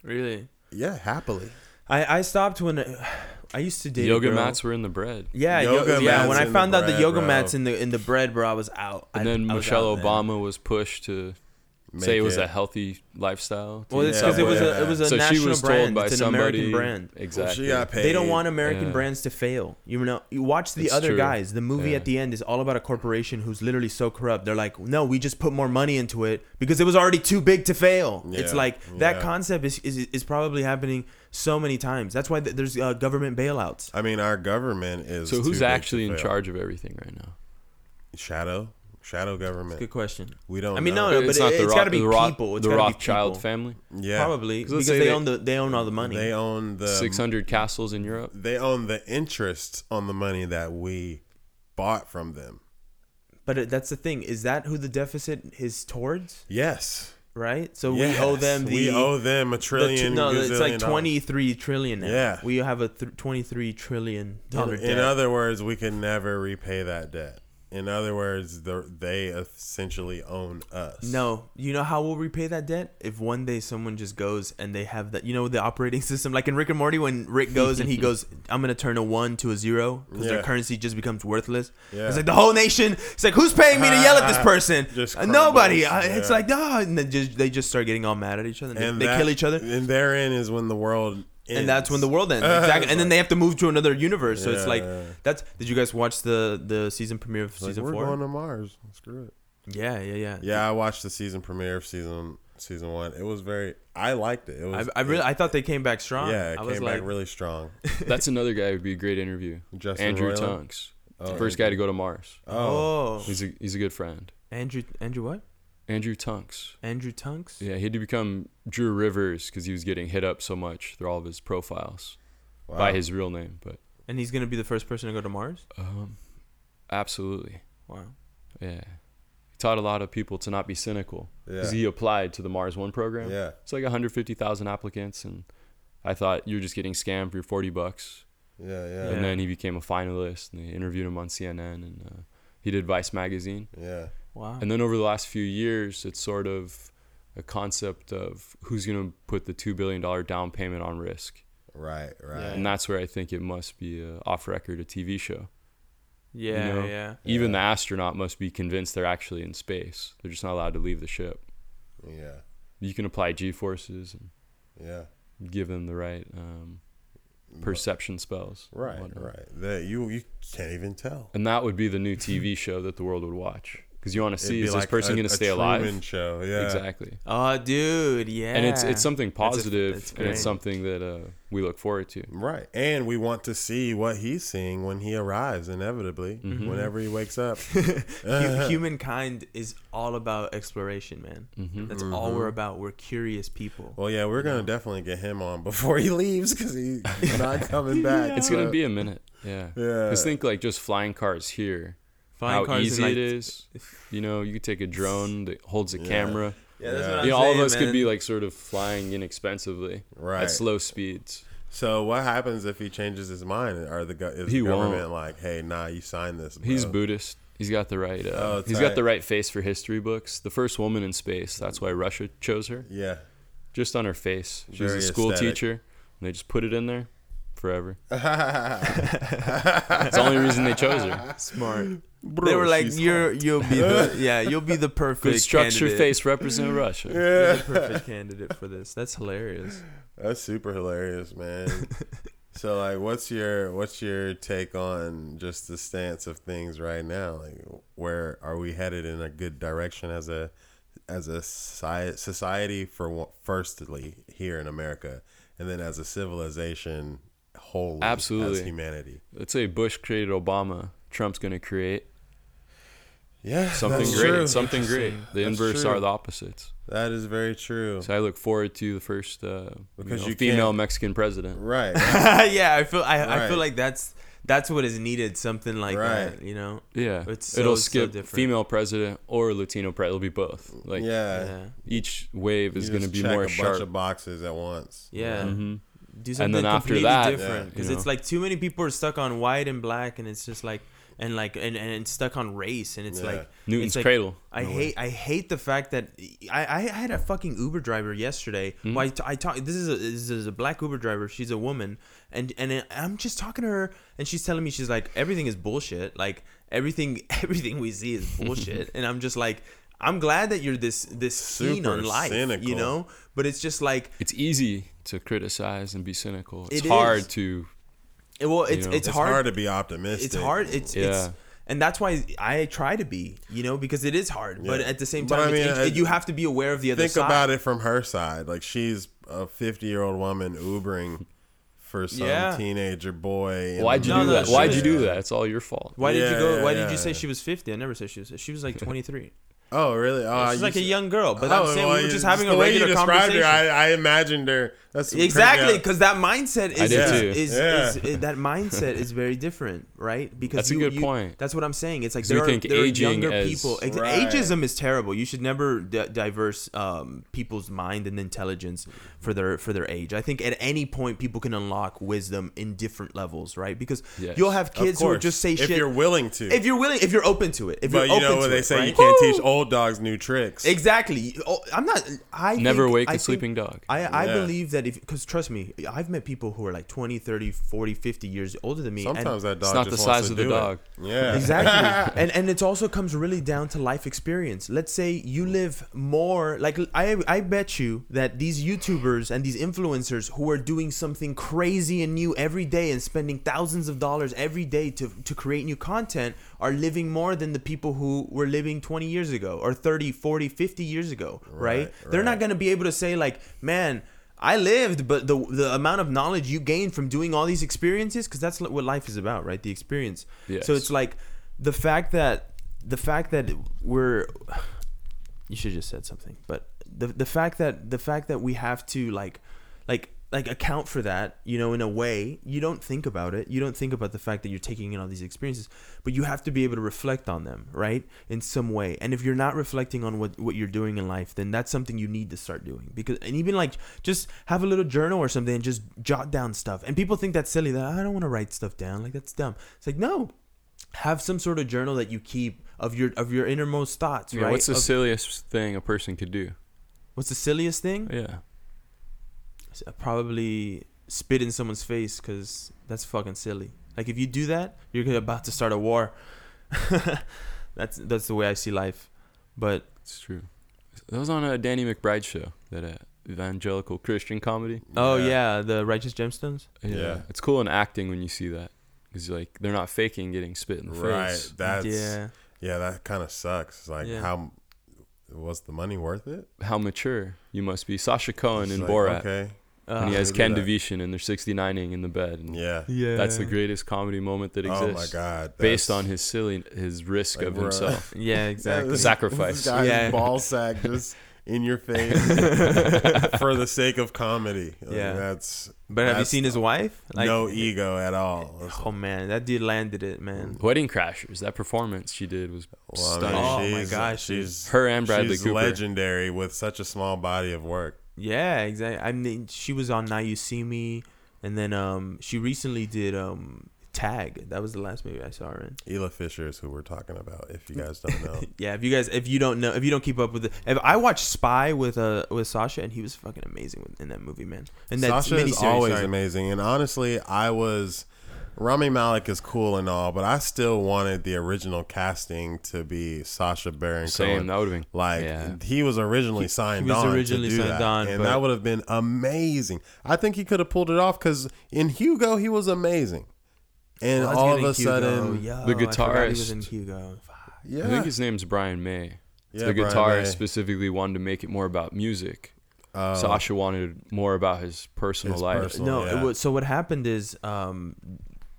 Really? Yeah, happily. I I stopped when uh, I used to date a Yoga girl. mats were in the bread. Yeah, Yoga yoga yeah. When I in the found out the yoga bro. mats in the in the bread, bro, I was out. And I, then I Michelle out, man. Obama was pushed to say it was a healthy lifestyle. to Well, it's because it was Subway. a it was a so national she was brand. by it's an somebody. American brand. Exactly. She got paid. They don't want American Yeah. brands to fail. You know, you watch the It's other true. guys. The movie Yeah. at the end is all about a corporation who's literally so corrupt. They're like, no, we just put more money into it because it was already too big to fail. It's like that yeah. concept is, is is probably happening so many times. That's why th- there's uh, government bailouts. I mean, our government is. So too who's big to actually in fail. charge of everything right now? Shadow, shadow government. Good question. We don't. I mean, know. no, no, but it, it's got to be the Ro- people. It's the gotta be Rothschild people. family. Yeah, Probably 'Cause because they, they- own the they own all the money. They own the Six hundred castles in Europe. They own the interest on the money that we bought from them. but that's the thing. Is that who the deficit is towards? Yes. Right. So Yes. we owe them the. We owe them a the trillion. tr- no, it's like twenty three trillion now. Yeah. we have a th- twenty three trillion dollar In, debt. in other words, we can never repay that debt. In other words, they essentially own us. No, you know how we'll repay that debt if one day someone just goes and they have that. You know the operating system, like in Rick and Morty, when Rick goes and he goes, "I'm gonna turn a one to a zero because Yeah. their currency just becomes worthless." Yeah. It's like the whole nation. It's like who's paying me to yell at this person? Uh, Nobody. Uh, It's like no, and they just they just start getting all mad at each other. And, and they, they kill each other, And therein is when the world. Ends. and that's when the world ends. Exactly. It's and then they have to move to another universe. So it's like Yeah. that's. Did you guys watch the the season premiere of It's like, season we're four? going to Mars. Screw it. yeah, yeah, yeah. Yeah, I watched the season premiere of season season one. It was very. I liked it. It I, was. I really I thought they came back strong. Yeah, it I was came like, back really strong. That's another guy who'd be a great interview. Justin Andrew Roiland? Tunks. Oh, First guy to go to Mars. Oh, oh, He's a he's a good friend. Andrew Andrew what? Andrew Tunks. Andrew Tunks. Yeah, he had to become Drew Rivers because he was getting hit up so much through all of his profiles wow. by his real name. But And he's gonna be the first person to go to Mars. um, absolutely, Wow. yeah. He taught a lot of people to not be cynical Yeah. because he applied to the Mars One program. Yeah. It's like 150,000 applicants, and I thought you were just getting scammed for your 40 bucks. Yeah. Yeah. And then he became a finalist, and they interviewed him on CNN, and uh, he did Vice magazine. Yeah. Wow. And then over the last few years, it's sort of a concept of who's going to put the two billion dollar down payment on risk, Right. Right. Yeah. and that's where I think it must be a off record a TV show. yeah, you know, yeah. Even the astronaut must be convinced they're actually in space. They're just not allowed to leave the ship. Yeah. You can apply G forces and Yeah. give them the right um, perception spells. Right. Right. That you you can't even tell. And that would be the new TV show that the world would watch because you want to see be is this person going to stay alive? Truman alive? Show. Yeah. Exactly. Oh, dude, yeah. And it's it's something That's a- positive that's and it's something that uh, we look forward to. Right. And we want to see what he's seeing when he arrives, inevitably, Mm-hmm. whenever he wakes up. Humankind is all about exploration, man. Mm-hmm. That's all we're about. We're curious people. Well, yeah, we're going to definitely get him on before he leaves because he's not coming back. It's gonna be a minute. Yeah. Yeah. Just think like just flying cars here. Flying how cars easy like- it is. You know, you could take a drone that holds a Yeah. camera. Yeah, that's Yeah. what I'm you know, all of saying, us could be like sort of flying inexpensively Right. at slow speeds. So what happens if he changes his mind? Are the is He the government won't. like, hey, nah, you signed this? Bro. He's Buddhist. He's got the right. Uh, Oh, he's tight. got the right face for history books. The first woman in space. That's why Russia chose her. Yeah. Just on her face. She was Very a school aesthetic. teacher, and they just put it in there forever. That's the only reason they chose her. Smart. Bro, they were like, "You're you'll be the yeah you'll be the perfect Good structure candidate. face represent Russia. You're the perfect candidate for this. That's hilarious. That's super hilarious, man. so like what's your what's your take on just the stance of things right now? Like where are we headed in a good direction as a as a society for firstly here in America and then as a civilization wholly as Absolutely. humanity. Let's say Bush created Obama. Trump's going to create Yeah. something great. true. Something great. The That's inverse true. are the opposites. That is very true. So I look forward to the first uh, you know, you female Mexican president. Right. yeah, I feel I, I feel like that's that's what is needed. Something like Right. that, you know. Yeah, It's so- it'll skip different. female president or Latino president. It'll be both. Like yeah. Yeah, each wave is going to be check more a sharp. bunch of boxes at once. yeah. hmm Do something then after completely that, different yeah, because you it's know. like too many people are stuck on white and black, and it's just like and like and, and stuck on race, and it's Yeah. like Newton's it's like, cradle. I No way. hate I hate the fact that I, I had a fucking Uber driver yesterday. Hmm? Who I, t- I talk this is a this is a black Uber driver. She's a woman, and and I'm just talking to her, and she's telling me she's like everything is bullshit. Like everything everything we see is bullshit, and I'm just like. I'm glad that you're this this keen on life, cynical. you know. But it's just like, It's easy to criticize and be cynical. It's It hard is. to. it, well, it's know, it's, It's hard. hard to be optimistic. It's hard. It's Yeah. it's and that's why I try to be, you know, because it is hard. But at the same time, I mean, it's- I- it- you have to be aware of the other side. think side. about it from her side. Like she's a 50 year old woman Ubering for some Yeah. teenager boy. Why'd you No, do no, that? Why'd you do that? It's all your fault. Why did you go? yeah, why did you yeah. say she was fifty? I never said she was. She was like twenty three. Oh, really? Oh, She's you like a said- young girl, but Oh, I'm saying well, we were just having the a way you regular conversation. her, I, I imagined her. That's exactly because that mindset is I did is, is, Yeah. is- is- that mindset is very different right because That's a good you- point. that's what i'm saying it's like there we are, think there are younger as- people Right. ageism is terrible you should never di- diverse um, people's mind and intelligence for their for their age i think at any point people can unlock wisdom in different levels right because Yes. you'll have kids who will just say if shit you're willing to. if you're willing if you're open to it if but you're you know open what to they it, say, you can't teach old dogs new tricks. Exactly. Oh, I'm not. I Never think- wake I a think- sleeping dog. I, I Yeah. believe that if because trust me, I've met people who are like 20, 30, 40, 50 years older than me. and- Sometimes that dog It's not just the wants size to of the do it. dog. Yeah, exactly and and it also comes really down to life experience let's say you live more like i i bet you that these youtubers and these influencers who are doing something crazy and new every day and spending thousands of dollars every day to to create new content are living more than the people who were living 20 years ago or 30 40 50 years ago right, Right, they're not going to be able to say like man I lived, but the the amount of knowledge you gain from doing all these experiences, because that's what life is about, right? The experience. Yes. So it's like the fact that the fact that we're you should have just said something but the the fact that the fact that we have to like like like account for that you know in a way. You don't think about it. You don't think about the fact that you're taking in all these experiences but you have to be able to reflect on them right in some way. And if you're not reflecting on what what you're doing in life then that's something you need to start doing. Because and even like just have a little journal or something and just jot down stuff. And people think that's silly. That i don't want to write stuff down. Like that's dumb. It's like no. Have some sort of journal that you keep of your of your innermost thoughts Yeah, right? what's the Of- silliest thing a person could do? what's the silliest thing? Yeah. S- probably spit in someone's face because that's fucking silly. Like if you do that, you're about to start a war. that's that's the way I see life. But It's true. That was on a Danny McBride show, that uh, evangelical Christian comedy. oh Yeah. yeah, the righteous gemstones. Yeah. It's cool in acting when you see that. Because, like, they're not faking getting spit in the right. face. That's yeah. yeah, that kind of sucks. Like Yeah. how was the money worth it? How mature you must be. Sacha Cohen It's in like, Borat. Okay. Uh, When he has Ken that. Davitian and they're 69ing in the bed. And Yeah. yeah, That's the greatest comedy moment that exists. Oh exists. my god. Based on his silly, his risk Like, of bro. himself. Yeah, exactly. This- Sacrifice. This guy's Yeah. ball sack just in your face for the sake of comedy. Like, Yeah. That's but have you that's seen his wife? no ego at all. That's- Oh man, that dude landed it, man. Wedding Crashers. That performance she did was well, I mean, stunning. Oh, my she's- gosh, she's Her and Bradley she's Cooper. legendary with such a small body of work. Yeah, exactly. I mean, she was on Now You See Me, and then um, she recently did um, Tag. That was the last movie I saw her in. Isla Fisher is who we're talking about. If you guys don't know, Yeah, if you guys, if you don't know, if you don't keep up with it, if I watched Spy with uh with Sacha, and he was fucking amazing in that movie, man. And that Sacha is always sorry. amazing. And honestly, I was Rami Malek is cool and all, but I still wanted the original casting to be Sacha Baron Cohen. Same. That would have been. Like Yeah. he was originally signed was on originally to do signed that, on, and but- that would have been amazing. I think he could have pulled it off because in Hugo he was amazing, and Was all of a Hugo. sudden, Yo, The I he was guitarist. in Hugo. yeah, I think his name's Brian May. yeah, the Brian guitarist May. specifically wanted to make it more about music. Oh, Sacha wanted more about his personal His life. personal- no, yeah. it was, so what happened is um,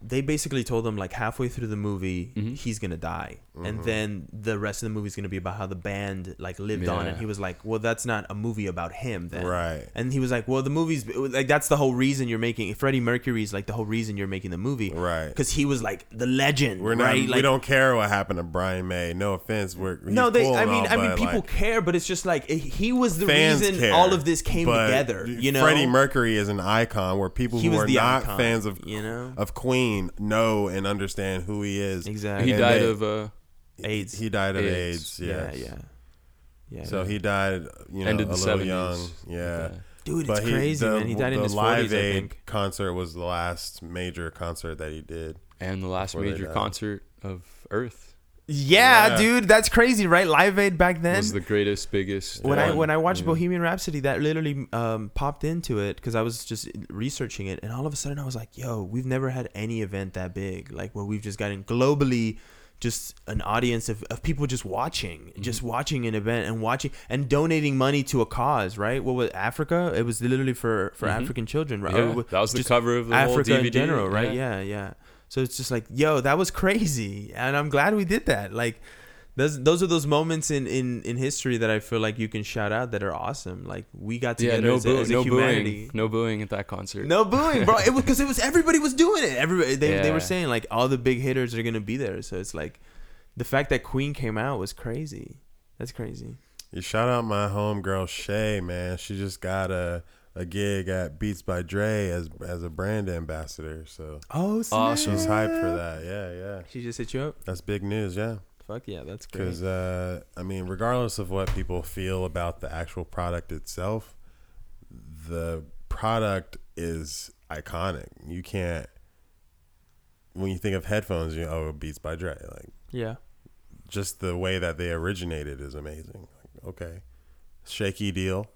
they basically told him like halfway through the movie Mhm. he's gonna die, Mm-hmm. and then the rest of the movie is gonna be about how the band like lived on, and he was like, well, that's not a movie about him then, right. And he was like, "Well, the movie's like that's the whole reason you're making Freddie Mercury's like the whole reason you're making the movie, Right. Because he was like the legend, We're not. right? we don't care what happened to Brian May. No offense. We're no, they. cool I mean, all, I mean, people like, care, but it's just like eh, he was the reason care, all of this came together. You know, Freddie Mercury is an icon where people who was are not icon, fans of you know? of Queen know and understand who he is. exactly. he And died they- of uh, AIDS. He died of AIDS. AIDS. yes. Yeah, yeah, yeah. So he died, you know, End a the little 70s. young. Yeah. dude, it's But he- crazy, the, man. He died in the his Live forties, I Aid think. concert was the last major concert that he did. and the last major concert of Earth Yeah, Yeah. dude, that's crazy, right? Live Aid back then. was the greatest, biggest. when I when I watched know. Bohemian Rhapsody, that literally um, popped into it because I was just researching it, and all of a sudden I was like, "Yo, we've never had any event that big, like where we've just gotten globally." Just an audience of, of people just watching, Mm-hmm. just watching an event and watching and donating money to a cause, right? What was Africa? It was literally for for Mhm. African children, right? Yeah, that was the cover of the whole Africa DVD. in general, right? Yeah. yeah, So it's just like, yo, that was crazy, and I'm glad we did that. Like, those those are those moments in, in, in history that I feel like you can shout out that are awesome. Like we got together Yeah, no, as, boo- as a no humanity. booing, no booing at that concert. No booing, bro. It was because it was everybody was doing it. Everybody they, they were saying like all the big hitters are gonna be there. So it's like the fact that Queen came out was crazy. That's crazy. You shout out my homegirl Shay, man. She just got a a gig at Beats by Dre as as a brand ambassador. So Oh, Awesome. she's hyped for that. Yeah, yeah. She just hit you up. That's big news. Yeah. Fuck yeah, that's great. Because uh, I mean, regardless of what people feel about the actual product itself, the product is iconic. You can't. When you think of headphones, you know, oh, Beats by Dre. Like Yeah. just the way that they originated is amazing. Like, okay, shaky deal.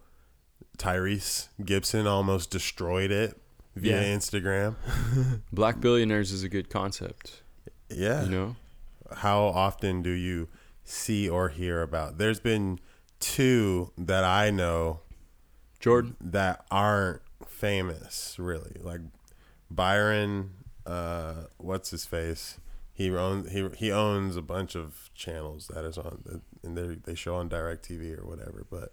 Tyrese Gibson almost destroyed it via Yeah. Instagram. Black billionaires is a good concept. Yeah, You know, how often do you see or hear about? There's been two that I know Jordan. that aren't famous really. Like Byron, uh, what's his face? He owns he he owns a bunch of channels that is on and they they show on DirecTV or whatever. But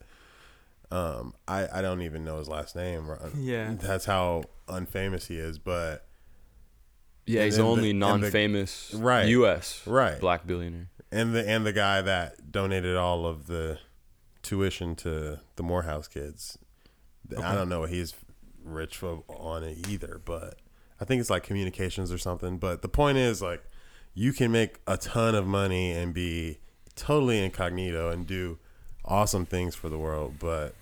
um, I I don't even know his last name. Yeah. that's how unfamous he is. But Yeah, he's the the- only the- non-famous Right. U.S. Right. black billionaire. and the and the guy that donated all of the tuition to the Morehouse kids. I don't know what he's rich for on it either, but I think it's like communications or something. But the point is like you can make a ton of money and be totally incognito and do awesome things for the world, but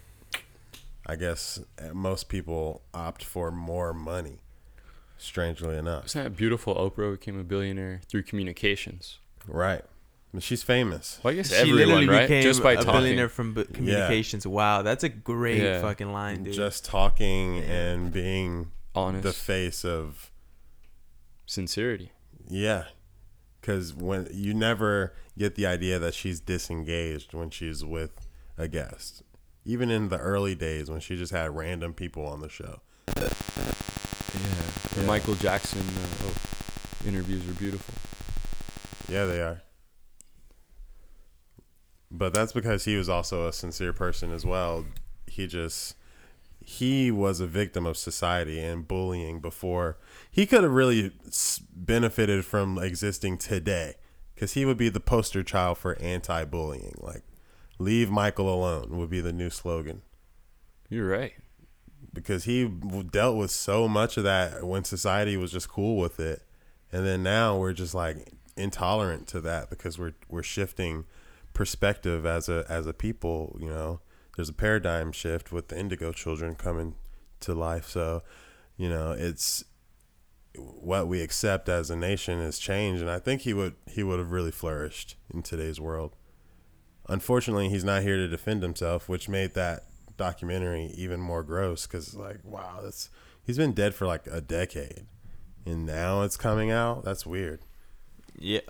I guess eh, most people opt for more money. Strangely enough, Isn't that beautiful? Oprah became a billionaire through communications. right? But she's famous. Well, I guess she everyone, literally right? became Just by a talking. billionaire from b- communications. Wow, that's a great Yeah. fucking line, dude. just talking and being honest, the face of sincerity. yeah because when you never get the idea that she's disengaged when she's with a guest even in the early days when she just had random people on the show Yeah. The Yeah. Michael Jackson uh, oh, interviews are beautiful. yeah they are but that's because he was also a sincere person as well he just he was a victim of society and bullying before he could have really benefited from existing today because he would be the poster child for anti-bullying like leave michael alone would be the new slogan. You're right. because he dealt with so much of that when society was just cool with it. And then now we're just like intolerant to that because we're we're shifting perspective as a as a people you know? There's a paradigm shift with the indigo children coming to life. So you know it's what we accept as a nation has changed. And i think he would he would have really flourished in today's world unfortunately he's not here to defend himself which made that documentary even more gross because like wow that's he's been dead for like a decade and now it's coming out that's weird Yeah.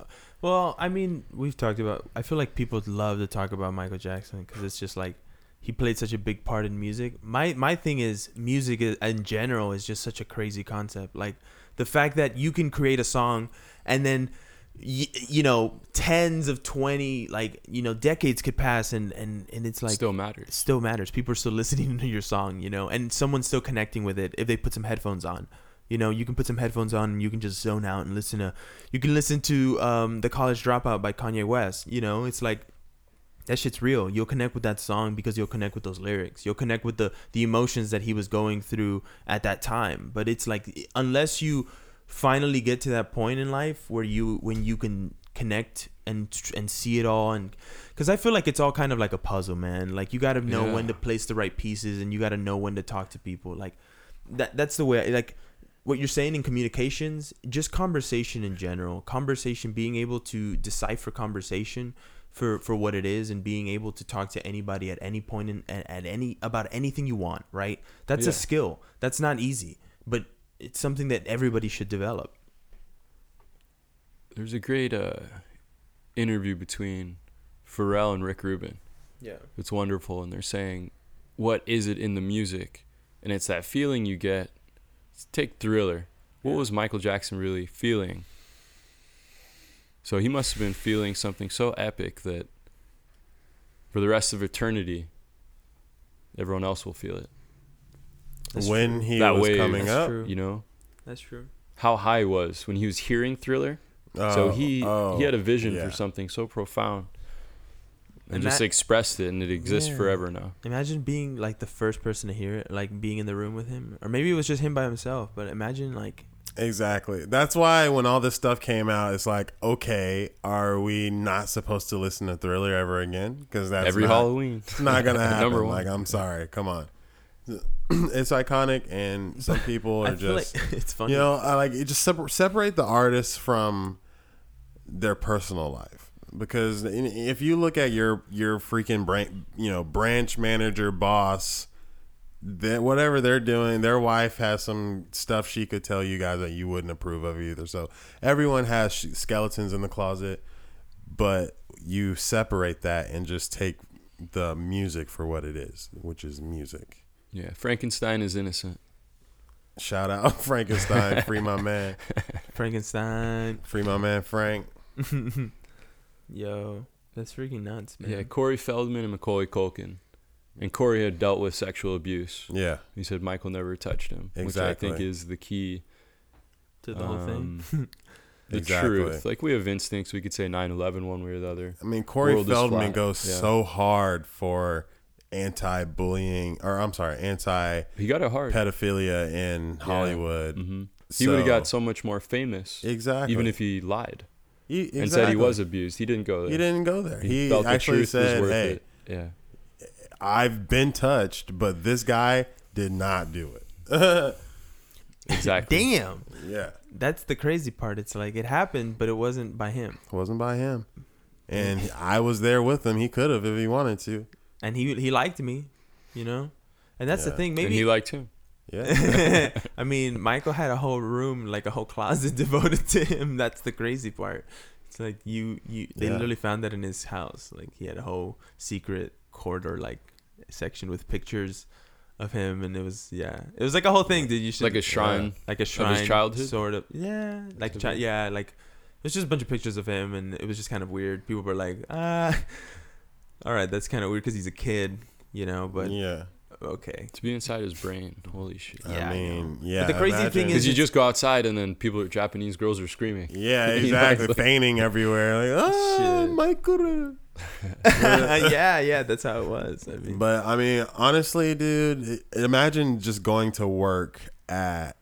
Well, I mean, we've talked about. I feel like people love to talk about Michael Jackson because it's just like he played such a big part in music. My my thing is music in general is just such a crazy concept. Like the fact that you can create a song and then y- you know tens of 20 like you know decades could pass and and and it's like Still matters. still matters. People are still listening to your song, you know, and someone's still connecting with it if they put some headphones on. You know, you can put some headphones on and you can just zone out and listen to. You can listen to um, the College Dropout by Kanye West. You know, it's like that shit's real. You'll connect with that song because you'll connect with those lyrics. You'll connect with the the emotions that he was going through at that time. But it's like unless you finally get to that point in life where you when you can connect and and see it all and because I feel like it's all kind of like a puzzle, man. Like you got to know Yeah. when to place the right pieces and you got to know when to talk to people. Like that that's the way. I, Like what you're saying in communications, just conversation in general, conversation, being able to decipher conversation for for what it is and being able to talk to anybody at any point in at, at any about anything you want, right? That's a skill. That's not easy, but it's something that everybody should develop. There's a great uh, interview between Pharrell and Rick Rubin. Yeah. It's wonderful, and they're saying, "What is it in the music?" And it's that feeling you get. Take Thriller. What was Michael Jackson really feeling? So he must have been feeling something so epic that for the rest of eternity, everyone else will feel it. That's when true. he That was wave. coming That's up. true. You know That's true. how high he was when he was hearing Thriller. Oh, so he oh, he had a oh, vision yeah. for something so profound, and And just that- expressed it, and it exists Yeah. forever now. Imagine being like the first person to hear it, like being in the room with him, or maybe it was just him by himself. But imagine like Exactly. That's why when all this stuff came out, it's like, okay, are we not supposed to listen to Thriller ever again? Because that's Every not, Halloween. It's not gonna happen. Number one. Like, I'm sorry. Come on. it's iconic, and some people are just, like it's funny. you know, I like it. Just separ- separate the artists from their personal life. Because if you look at your your freaking branch, you know, branch manager boss, that whatever they're doing, their wife has some stuff she could tell you guys that you wouldn't approve of either. So everyone has skeletons in the closet, but you separate that and just take the music for what it is, which is music. Yeah, Frankenstein is innocent. Shout out Frankenstein, free my man, Frankenstein. free my man Frank. Yo, that's freaking nuts, man. Yeah, Corey Feldman and Macaulay Culkin, and Corey had dealt with sexual abuse. Yeah, He said Michael never touched him, which I think is the key. to the whole thing. um, the Exactly. truth. Like we have instincts. We could say 9/11 one way or the other. I mean Corey World Feldman goes Yeah. so hard for anti-bullying, or I'm sorry, anti-pedophilia He got it hard. in Hollywood. hmm He would have got so much more famous, exactly, even if he lied he, and said he exactly. was abused. He didn't go there. He didn't go there. He, felt the actually truth was said, worth "Hey, it. Yeah. I've been touched, but this guy did not do it." Exactly. Damn, yeah, that's the crazy part. It's like it happened, but it wasn't by him, wasn't by him, and I was there with him. He could have if he wanted to. And he he liked me, you know. And that's the Yeah. thing. and Maybe he liked him. Yeah, I mean, Michael had a whole room, like a whole closet devoted to him. That's the crazy part. It's like you, you. They Yeah. literally found that in his house. Like he had a whole secret corridor, like section with pictures of him, and it was yeah, it was like a whole thing. Did you should Like a shrine. like a shrine childhood? sort of yeah, like chi- yeah, like it was just a bunch of pictures of him, and it was just kind of weird. People were like, ah, all right, that's kind of weird because he's a kid, you know. But yeah. okay, To be inside his brain. Holy shit. Yeah, I I mean, yeah. But the crazy imagine- thing is you just go outside and then people, are Japanese girls are screaming. yeah, You exactly, know, fainting everywhere. Like, ah, Shit. Michael. yeah, yeah, that's how it was. I mean, But I mean, honestly, dude, imagine just going to work at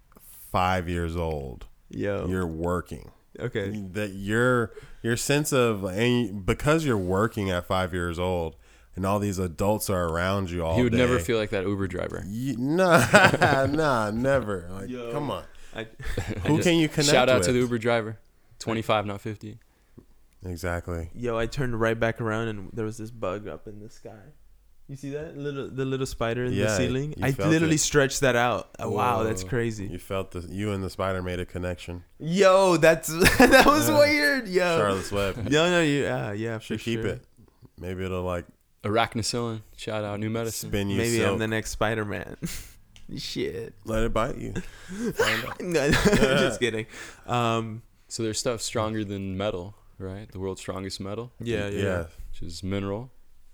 five years old. yo, You're working. Okay, That your your sense of and because you're working at five years old, and all these adults are around you all. he would never feel like that Uber driver. You, nah, nah, never. Like, Yo. come on. I, Who can you connect Shout out with? to the Uber driver. 25, not 50. Exactly. yo, I turned right back around and there was this bug up in the sky. You see that little the little spider in the ceiling? you I literally it. stretched that out. Uh, Wow, that's crazy. You felt the you and the spider made a connection. Yo, that's that was Yeah. weird. Yo, Charlotte's Web. no, no, you, yeah, yeah, for Should keep sure. it. Maybe it'll like Arachnicillin. Shout out. New medicine. spin you. Maybe silk. I'm the next Spider Man. Shit. Let it bite you. Find out. No, just kidding. Um, So there's stuff stronger than metal, right? The world's strongest metal, yeah, yeah. Yeah. which is mineral.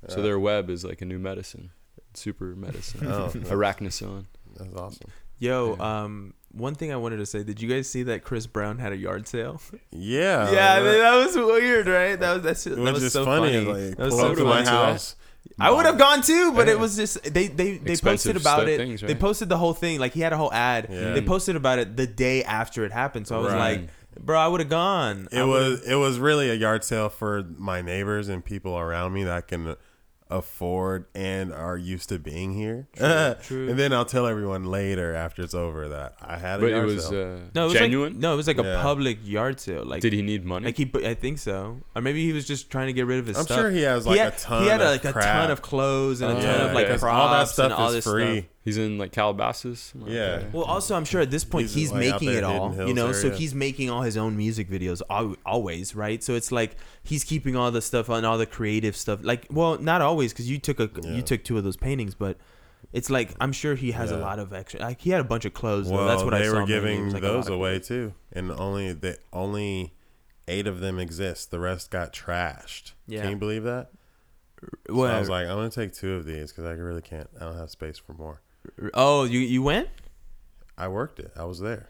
So their web is like a new medicine. Super medicine. Oh, Arachnicillin. that's awesome. Yo, Yeah. um, one thing I wanted to say. Did you guys see that Chris Brown had a yard sale? Yeah. yeah, I that- mean, that was weird, right? That was that's that which was so funny. funny. Like, That was so up to my funny. house. I would have gone too, but Yeah. it was just they they they Expensive posted about it. things, They posted the whole thing. Like he had a whole ad. Yeah. They posted about it the day after it happened. So I was Right. like, bro, I would have gone. It was it was really a yard sale for my neighbors and people around me that can afford and are used to being here. true. And then I'll tell everyone later after it's over that I had a But it was sale. uh, no, it was genuine. Like, no, it was like a public yard sale. Like Did he need money? Like he, I think so, or maybe he was just trying to get rid of his I'm stuff. sure he has like he had, a ton. He had of like a ton of clothes and a Oh, ton of like Because props all that stuff and all is this free. stuff. He's in like Calabasas. Like, Yeah. Well, also I'm sure at this point He's, he's, like, making it all, you know. Hills So he's making all his own music videos al- always, right? So it's like he's keeping all the stuff on all the creative stuff. Like, well, not always because you took a Yeah. you took two of those paintings, but it's like I'm sure he has a lot of extra. Like he had a bunch of clothes. though. Well, That's what they I saw. were giving was, like, those away clothes. too, and only the only eight of them exist. The rest got trashed. Yeah. Can you believe that? So Well, I was like, I'm gonna take two of these because I really can't. I don't have space for more. Oh, you you went? I worked it. I was there.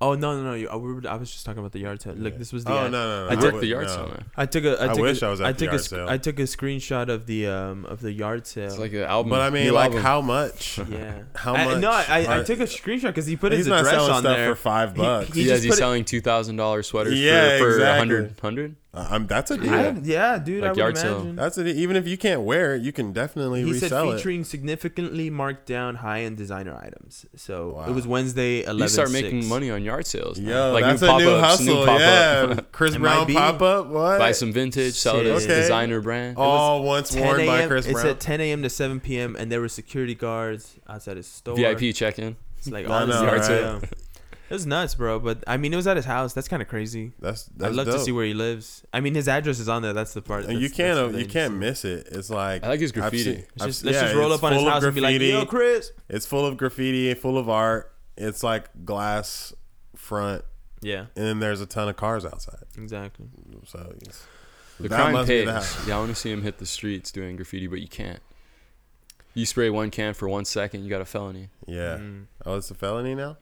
Oh no no no! You, I, we were- I was just talking about the yard sale. Look, Yeah. this was the. Oh no no no! I I took the yard no. sale, man. I took a. I, I took wish a, I was at I the took yard a, sc- sale. I took a screenshot of the um of the yard sale. It's like an album. But I mean, new like, album. how much? yeah. How I, much? No, I, I, I took a screenshot because he put He's his not address selling on stuff there. for five bucks. he yeah, just he put it- selling two thousand dollars sweaters Yeah, for, for exactly. a hundred hundred? Uh, I'm, that's a deal. I, yeah, dude. Like I would yard sale. imagine. That's a even if you can't wear it, you can definitely he said resell it. featuring significantly marked down high-end designer items. So Wow. it was Wednesday, eleven. You start making money on yard sales. now. Yo, like that's new a new pop-ups, new hustle. pop-up. yeah, Chris It Brown be. pop up. What? Buy some vintage, sell it as a Okay. designer brand. All once 10 worn by a.m. Chris It's Brown. at 10 a.m. to 7 p.m. and there were security guards outside his store. VIP check-in. It's like I all this know, yard right? sale. It was nuts, bro. But I mean, it was at his house. That's kind of crazy. That's that's I'd love dope. to see where he lives. I mean, his address is on there. That's the part. And you can't that's you can't miss it. It's like I like his graffiti. seen- Let's just, let's just roll it's up on his full of house and be like, graffiti. "Yo, Chris." It's full of graffiti, full of art. It's like glass front, Yeah, and then there's a ton of cars outside. exactly. So it's, The that crime must be pays. the house. Yeah, I want to see him hit the streets doing graffiti, but you can't. You spray one can for one second, you got a felony. Yeah. Mm. Oh, it's a felony now.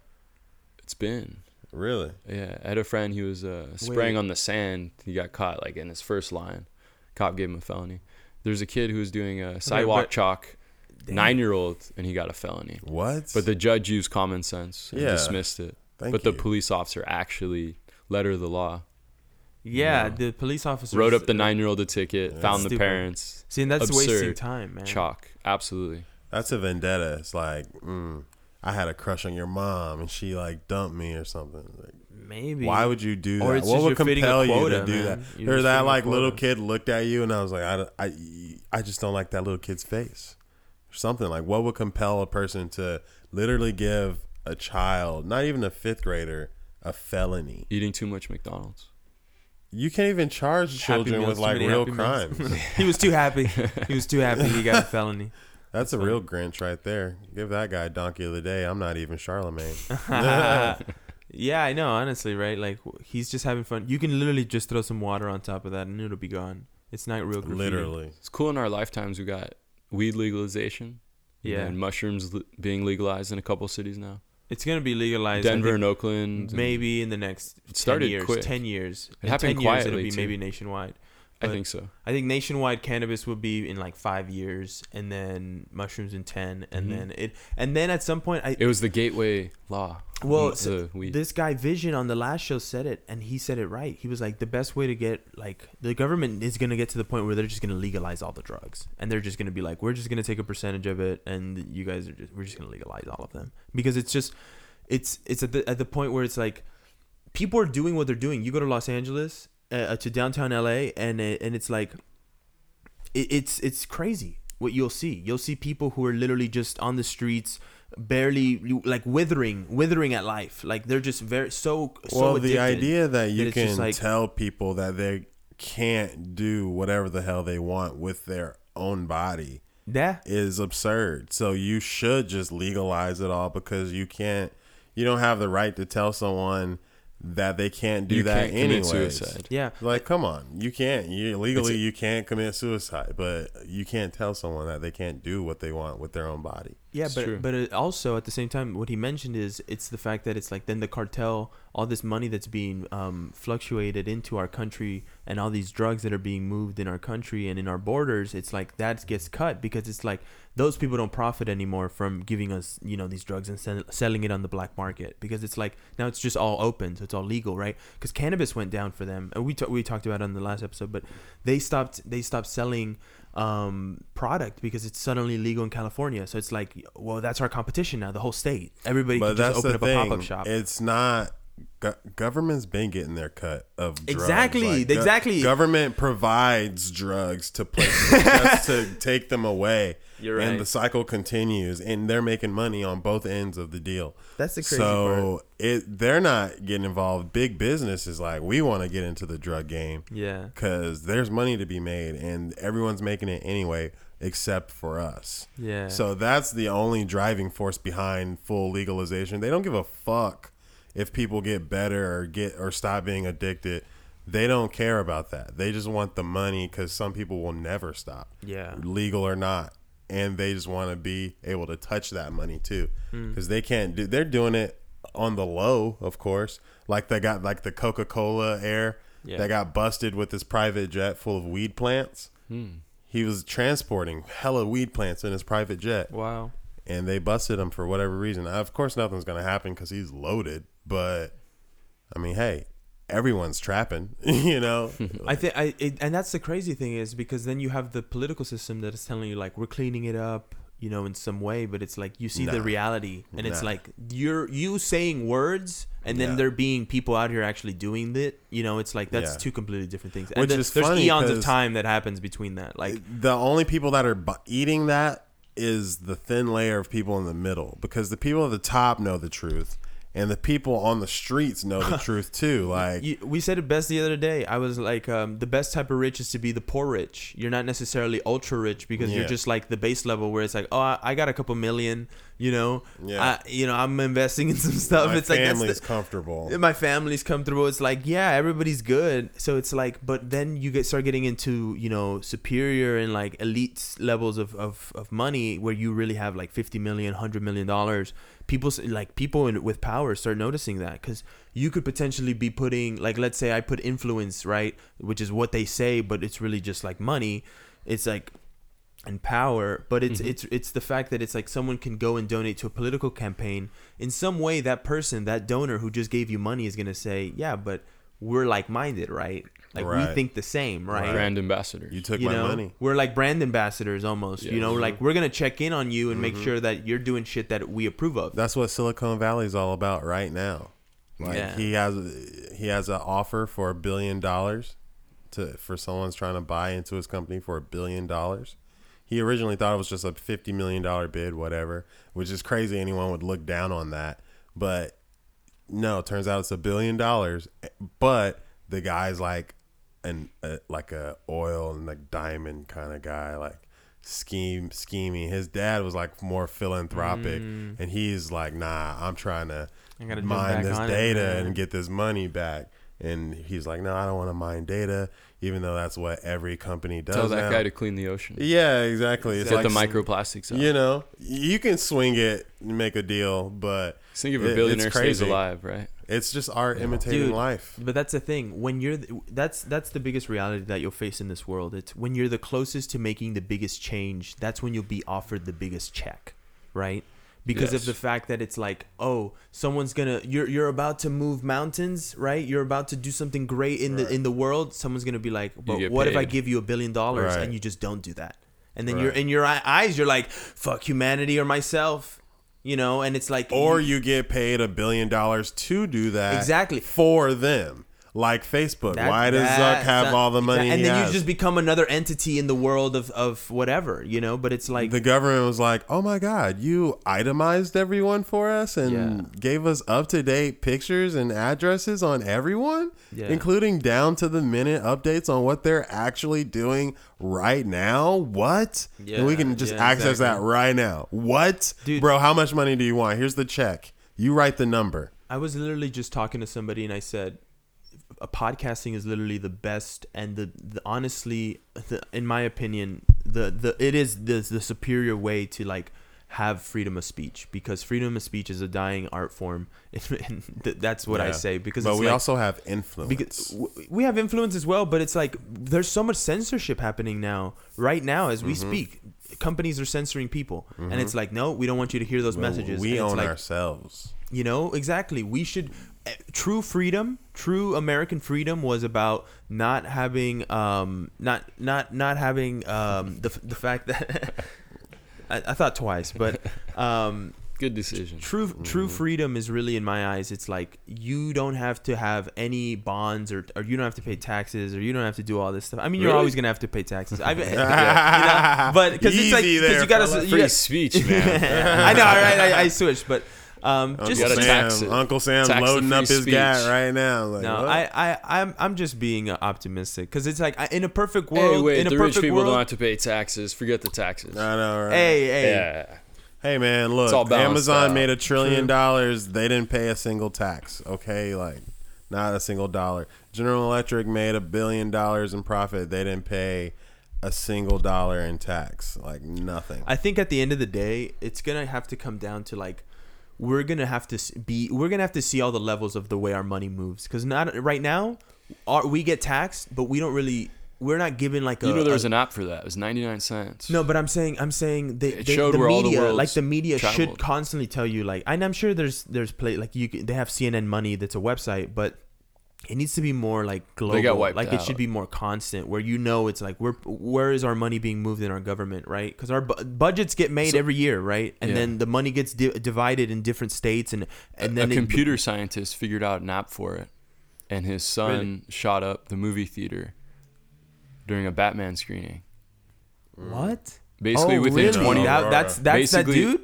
It's been. Really? Yeah, I had a friend. He was uh, spraying Wait. on the sand. He got caught like in his first line. Cop gave him a felony. There's a kid who was doing a sidewalk but- chalk, nine year old, and he got a felony. What? But the judge used common sense and Yeah. dismissed it. Thank but you. the police officer actually letter the law. Yeah, Yeah. the police officer Wrote up the nine year old a ticket, Yeah. found the Stupid. parents. See, and that's wasting absurd. time, man. Chalk. Absolutely. That's a vendetta. It's like, mm, I had a crush on your mom, and she like dumped me or something. Like, Maybe. why would you do that? Or it's what would you're compel you quota, to do man. that? You're or that like little kid looked at you, and I was like, I, I, I just don't like that little kid's face. Or something like, what would compel a person to literally give a child, not even a fifth grader, a felony? Eating too much McDonald's. You can't even charge Happy children Meals, with like real Happy crimes. he was too happy. He was too happy. He got a felony. That's a real Grinch right there. Give that guy donkey of the day. I'm not even Charlemagne. yeah, I know. Honestly, right? Like he's just having fun. You can literally just throw some water on top of that, and it'll be gone. It's not real graffiti. Literally. It's cool in our lifetimes. We got weed legalization. Yeah. And mushrooms li- being legalized in a couple cities now. It's gonna be legalized. Denver and Oakland. and- maybe in the next It started 10 years. quick. Ten years. It In happened 10 years, it'll quietly, be too. maybe nationwide. I think so. I think nationwide cannabis will be in like five years, and then mushrooms in ten, and Mhm. then it, and then at some point, I It was the gateway law. Well, Mm, so this guy Vision on the last show said it, and he said it right. He was like, the best way to get like the government is gonna get to the point where they're just gonna legalize all the drugs, and they're just gonna be like, we're just gonna take a percentage of it, and you guys are just we're just gonna legalize all of them because it's just it's it's at the at the point where it's like people are doing what they're doing. You go to Los Angeles uh, to downtown LA, and it, and it's like it, it's it's crazy what you'll see. You'll see people who are literally just on the streets, barely like withering, withering at life. Like they're just very so so well, the idea that you just can like- tell people that they can't do whatever the hell they want with their own body yeah, is absurd. So you should just legalize it all because you can't. You don't have the right to tell someone that they can't do you that can't suicide. yeah. Like, come on, you can't. You legally a- you can't commit suicide, but you can't tell someone that they can't do what they want with their own body. Yeah, It's but true. but it also at the same time, what he mentioned is it's the fact that it's like then the cartel, all this money that's being um, fluctuated into our country, and all these drugs that are being moved in our country and in our borders. It's like that gets cut because it's like those people don't profit anymore from giving us you know these drugs and sell, selling it on the black market because it's like now it's just all open, so it's all legal, right? Because cannabis went down for them, and we ta- we talked about it on the last episode, but they stopped they stopped selling um product because it's suddenly legal in California. So it's like, well, that's our competition now. The whole state, everybody But can just open up a pop up shop. It's not. Go- government's been getting their cut of drugs. Exactly, go- exactly. Government provides drugs to places just to take them away, You're right. and the cycle continues, and they're making money on both ends of the deal. That's the crazy so it they're not getting involved. Big business is like we want to get into the drug game yeah, because there's money to be made, and everyone's making it anyway, except for us. yeah. So that's the only driving force behind full legalization. They don't give a fuck if people get better or get or stop being addicted. They don't care about that. They just want the money because some people will never stop, Yeah. legal or not, and they just want to be able to touch that money too Hmm. because they can't do. They're doing it on the low, of course. Like they got like the Coca Cola heir Yeah. that got busted with this private jet full of weed plants. He was transporting hella weed plants in his private jet Wow. and they busted him for whatever reason. Of course, nothing's gonna happen because he's loaded. But I mean, hey, everyone's trapping, you know. I think I it, and that's the crazy thing is because then you have the political system that is telling you like we're cleaning it up, you know, in some way, but it's like you see the reality and it's like you're you saying words and then Yeah. there being people out here actually doing it, you know, it's like that's Yeah. two completely different things. And Which then is there's funny eons of time that happens between that. Like the only people that are eating that is the thin layer of people in the middle because the people at the top know the truth and the people on the streets know the truth too. Like, you, we said it best the other day. I was like, um, the best type of rich is to be the poor rich. You're not necessarily ultra rich because you're just like the base level where it's like, oh, I, I got a couple million, you know, Yeah. I, you know, I'm investing in some stuff. my it's like family's the, comfortable. my family's comfortable. It's like, yeah, everybody's good. So it's like, but then you get start getting into, you know, superior and like elite levels of, of, of money where you really have like 50 million, 100 million dollars. People like people in, with power start noticing that because you could potentially be putting, like, let's say I put influence, right? Which is what they say, but it's really just like money. It's like, and power but it's mm-hmm. it's it's the fact that it's like someone can go and donate to a political campaign in some way that person that donor who just gave you money is going to say yeah but we're like-minded right like we think the same right, Brand ambassador. You took you my know money. we're like brand ambassadors almost you know like we're going to check in on you and make Mm-hmm. sure that you're doing shit that we approve of That's what Silicon Valley is all about right now. Like Yeah. he has he has an offer for a billion dollars to for someone's trying to buy into his company for a billion dollars. He originally thought it was just a fifty million dollar bid, whatever, which is crazy. Anyone would look down on that, but no, it turns out it's a billion dollars. But the guy's like an uh, like a oil and like diamond kind of guy, like scheme scheming. His dad was like more philanthropic, and he's like, nah, I'm trying to I gotta jump mine this on it, data and get this money back. And he's like, no, I don't want to mine data, even though that's what every company does. Tell that now. guy to clean the ocean. Yeah, exactly. It's Get like the microplastics out. You know, you can swing it and make a deal, but Think if it- a billionaire stays alive, right? It's just art imitating Dude, life. But that's the thing. When you're th- that's that's the biggest reality that you'll face in this world. It's when you're the closest to making the biggest change. That's when you'll be offered the biggest check, right? Because of the fact that it's like, oh, someone's gonna you're you're about to move mountains, right? You're about to do something great in the in the world. Someone's gonna be like, but get what if I give you a billion dollars Right. and you just don't do that? And then Right. you're in your eyes, you're like, fuck humanity or myself, you know? And it's like, Or you get paid a billion dollars to do that Exactly. for them, like Facebook. That- Why does Zuck have not- all the money? And he then has? you just become another entity in the world of, of whatever, you know. But it's like the government was like, "Oh my God, you itemized everyone for us and Yeah. gave us up to date pictures and addresses on everyone, Yeah. including down to the minute updates on what they're actually doing right now. What? and we can just yeah, access that right now. What, Dude. bro? How much money do you want? Here's the check. You write the number. I was literally just talking to somebody and I said, podcasting is literally the best and the, the honestly, the, in my opinion, the the it is the the superior way to like have freedom of speech because freedom of speech is a dying art form. and that's what I say because but we like, also have influence. because we have influence as well but it's like there's so much censorship happening now right now as Mm-hmm. we speak companies are censoring people and it's like no we don't want you to hear those messages we own like, ourselves. you know exactly we should true freedom true american freedom was about not having um not not not having um the, the fact that I, I thought twice but um Good decision. true true freedom is really in my eyes it's like you don't have to have any bonds or, or you don't have to pay taxes or you don't have to do all this stuff i mean you're always gonna have to pay taxes I, you know, but because it's like because you gotta fella. you Free got, speech, man. i know right I, I switched but um Uncle just gotta Sam, tax. Uncle Sam Tax loading up his speech. gat right now. Like, no what? I, I i'm i'm just being uh, optimistic because it's like I, in a perfect Hey, world wait, in a the rich perfect people world don't have to pay taxes. Forget the taxes. I know, right? hey hey Yeah. Hey man, look, Amazon out. made a trillion True. dollars. They didn't pay a single tax. Okay, like Not a single dollar. General Electric made a billion dollars in profit. They didn't pay a single dollar in tax. Like nothing. I think at the end of the day, it's gonna have to come down to like we're gonna have to be we're gonna have to see all the levels of the way our money moves because not right now, our, we get taxed, but we don't really we're not given like a You know, there was a- an app for that. It was 99 cents. no, but I'm saying I'm saying they, It they showed the where all the media like the media should constantly tell you like and I'm sure there's there's play like you they have CNN Money that's a website, but it needs to be more like global. got wiped like it should be more constant, where you know it's like where where is our money being moved in our government, right? Because our bu- budgets get made So- every year, right? And Yeah. then the money gets di- divided in different states, and and a, then a it- computer scientist figured out an app for it, and his son shot up the movie theater during a Batman screening. what? Basically, oh, within really? 20. That, that's that's that dude.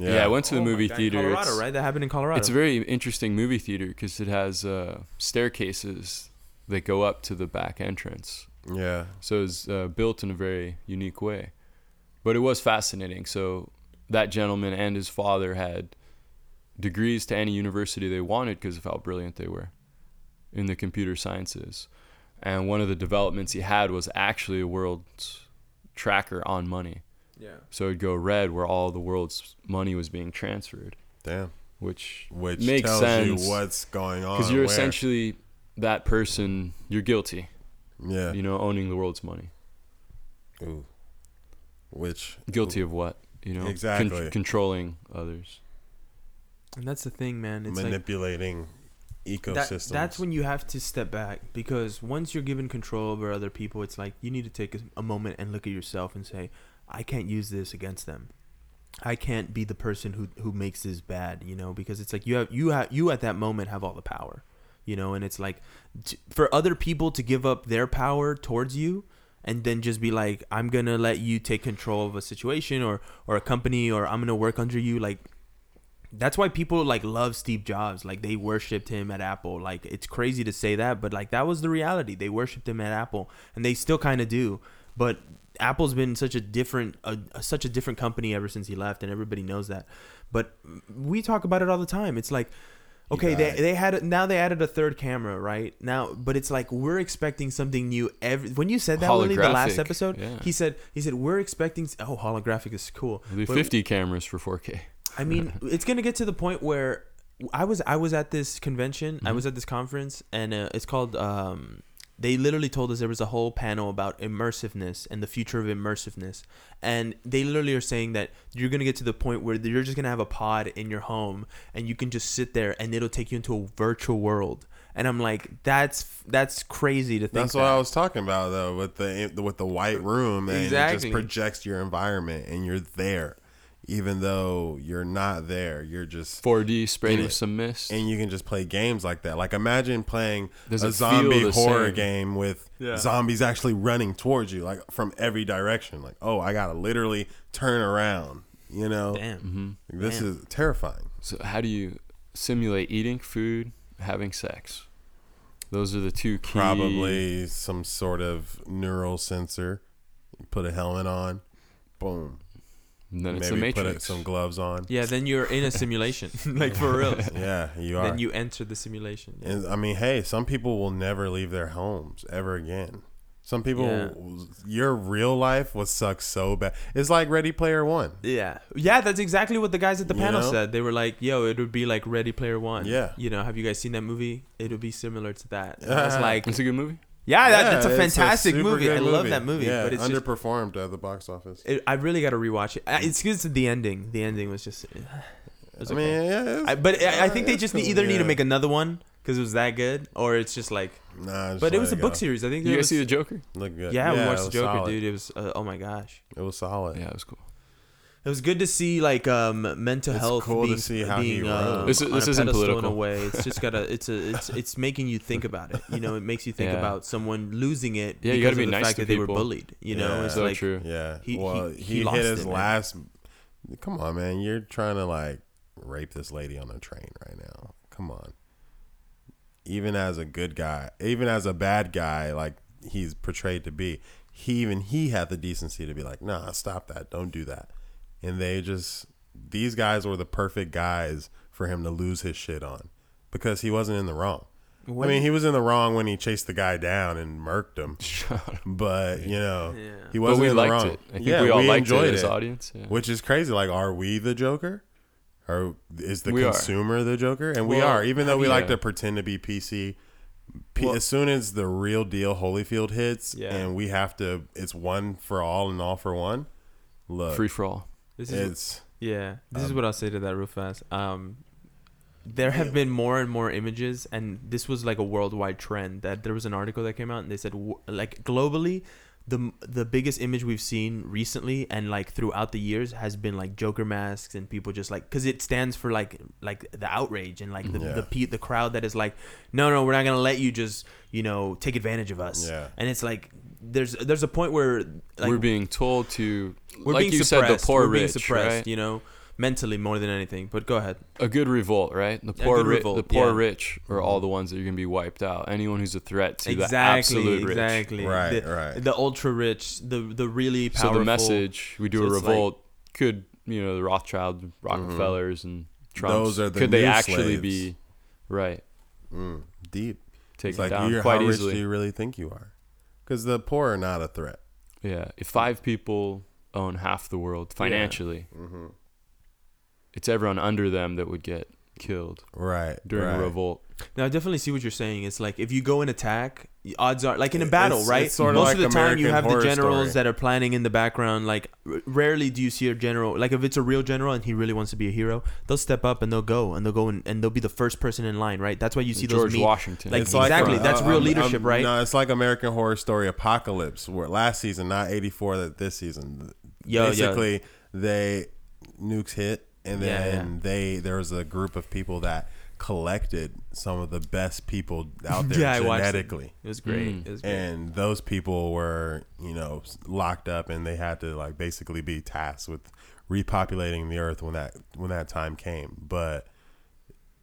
Yeah. I went to the Oh movie God, theater. Colorado, it's, right? That happened in Colorado. it's a very interesting movie theater because it has uh, staircases that go up to the back entrance. Yeah. So it's uh, built in a very unique way. But it was fascinating. So that gentleman and his father had degrees to any university they wanted because of how brilliant they were in the computer sciences. And one of the developments he had was actually a world tracker on money. Yeah. So it'd go red where all the world's money was being transferred, Damn. which Which makes tells sense you what's going on. because you're where. essentially that person. You're guilty, yeah. you know, owning the world's money. Ooh. Which Guilty of what? You know, Con- Exactly. controlling others. And that's the thing, man. It's like manipulating that, ecosystems. that's when you have to step back because once you're given control over other people, it's like you need to take a, a moment and look at yourself and say, I can't use this against them. I can't be the person who who makes this bad, you know, because it's like you have you have you at that moment have all the power, you know, and it's like t- for other people to give up their power towards you and then just be like I'm going to let you take control of a situation or or a company or I'm going to work under you like that's why people like love Steve Jobs. Like they worshipped him at Apple. Like it's crazy to say that, but like that was the reality. They worshipped him at Apple, and they still kind of do. But Apple's been such a different, a, a- such a different company ever since he left, and everybody knows that. But we talk about it all the time. It's like, okay, they they had now they added a third camera, right now, but it's like we're expecting something new every. When you said that, Willie, the last episode, yeah. he said he said we're expecting. Oh, holographic is cool. Be But- 50 cameras for 4K. I mean, it's gonna get to the point where I was I was at this convention, I was at this conference, and uh, it's called. Um, they literally told us there was a whole panel about immersiveness and the future of immersiveness, and they literally are saying that you're gonna get to the point where you're just gonna have a pod in your home, and you can just sit there, and it'll take you into a virtual world. And I'm like, that's that's crazy to think. That's what that. I was talking about though, with the with the white room and it just projects your environment and you're there, even though you're not there. You're just 4D sprayed with some mist. and you can just play games like that. Like imagine playing Does a zombie horror same? game with Yeah. zombies actually running towards you, like from every direction. Like, oh, I gotta literally turn around. You know, Damn. hmm Like, this Damn. is terrifying. So, how do you simulate eating food, having sex? Those are the two key. Probably some sort of neural sensor. Put a helmet on, boom. And then it's Maybe the put some gloves on. Yeah, then you're in a simulation, like for real. Yeah, you are. then you enter the simulation. Yeah. And I mean, hey, some people will never leave their homes ever again. Some people, Yeah. your real life will suck so bad. It's like Ready Player One. Yeah, yeah, that's exactly what the guys at the You panel know? said. They were like, "Yo, it would be like Ready Player One." Yeah. you know, have you guys seen that movie? It would be similar to that. And I was like, It's a good movie. "Yeah, that, Yeah, that's a it's fantastic super movie. good I love that movie." Yeah, but it's just, underperformed at the box office. it, I really got to rewatch it. Uh, It's because the ending. The ending was just. It was I okay. mean, yeah, it's- I, but I, I think they just cool, need, either need to yeah. make another one because it was that good, or it's just like. Nah, just But it let was a go. book series. I think. You it guys was, see the Joker? Look good. Yeah, we it watched the Joker, solid. dude. It was. Uh, oh my gosh. It was solid. Yeah, it was cool. It was good to see like um mental It's health cool to being, see how he being uh, rose. This is- on this a isn't pedestal in a way. It's just gotta it's a it's it's making you think about it. You know, it makes you think Yeah. about someone losing it Yeah, you because gotta be of the nice fact to that they were people. bullied. You know, Yeah. it's So like true. Yeah. He- well, he- he, he lost hit his it, man. last. Come on, man. You're trying to like rape this lady on a train right now. Come on. Even as a good guy, even as a bad guy, like he's portrayed to be, he even he had the decency to be like, "Nah, stop that. Don't do that." And they just these guys were the perfect guys for him to lose his shit on because he wasn't in the wrong. I mean, he was in the wrong when he chased the guy down and murked him. But you know, Yeah. he wasn't we in the liked wrong. it. I think yeah, we all liked enjoyed it as audience. Yeah. which is crazy. Like, are we the Joker? Or is the We are. consumer the Joker? And we are, even though we do like to pretend to be PC. P- Well- as soon as the real deal Holyfield hits, Yeah. and we have to, it's one for all and all for one. Look, Free for all. This is it's Yeah, this is Um, what I'll say to that real fast. Um, there have been more and more images, and this was like a worldwide trend. That there was an article that came out, and they said like globally, the the biggest image we've seen recently and like throughout the years has been like Joker masks and people just like because it stands for like like the outrage and like the Yeah. the pe- the crowd that is like no no we're not gonna let you just you know take advantage of us Yeah. and it's like there's there's a point where like we're being told to, we're like being you said, the poor we're being rich, suppressed right? you know mentally more than anything but go ahead a good revolt, right? The poor, ri- revolt, the poor yeah. rich are all the ones that are gonna be wiped out. Anyone who's a threat to the exactly absolute rich. exactly Right, the, right. the ultra rich the the really powerful So the message we do So a it's like- revolt could you know the Rothschild, Rockefellers, and Trumps. Mm-hmm. Those are the could they actually slaves. be right? mm, deep. Taken It's like, down you're, quite how easily. rich do you really think you are? Because the poor are not a threat. Yeah, if five people own half the world financially, Mm-hmm. It's everyone under them that would get killed Right. during right. a revolt. Now I definitely see what you're saying. It's like if you go and attack, odds are like in a battle, it's right? sorta Most like of the time you have the generals Story. that are planning in the background. Like r- rarely do you see a general. Like if it's a real general and he really wants to be a hero, they'll step up and they'll go and they'll go and, and they'll be the first person in line, right? That's why you see those George meet- Washington. like, It's exactly, uh, that's real um, leadership, um, right? No, it's like American Horror Story Apocalypse, where last season, not '84, that this season. Yo, yo. Basically, they nukes hit, and then yeah. they there was a group of people that collected some of the best people out there Yeah, I it. genetically. It was great. Mm. It was great. And those people were, you know, locked up, and they had to like basically be tasked with repopulating the earth when that when that time came. But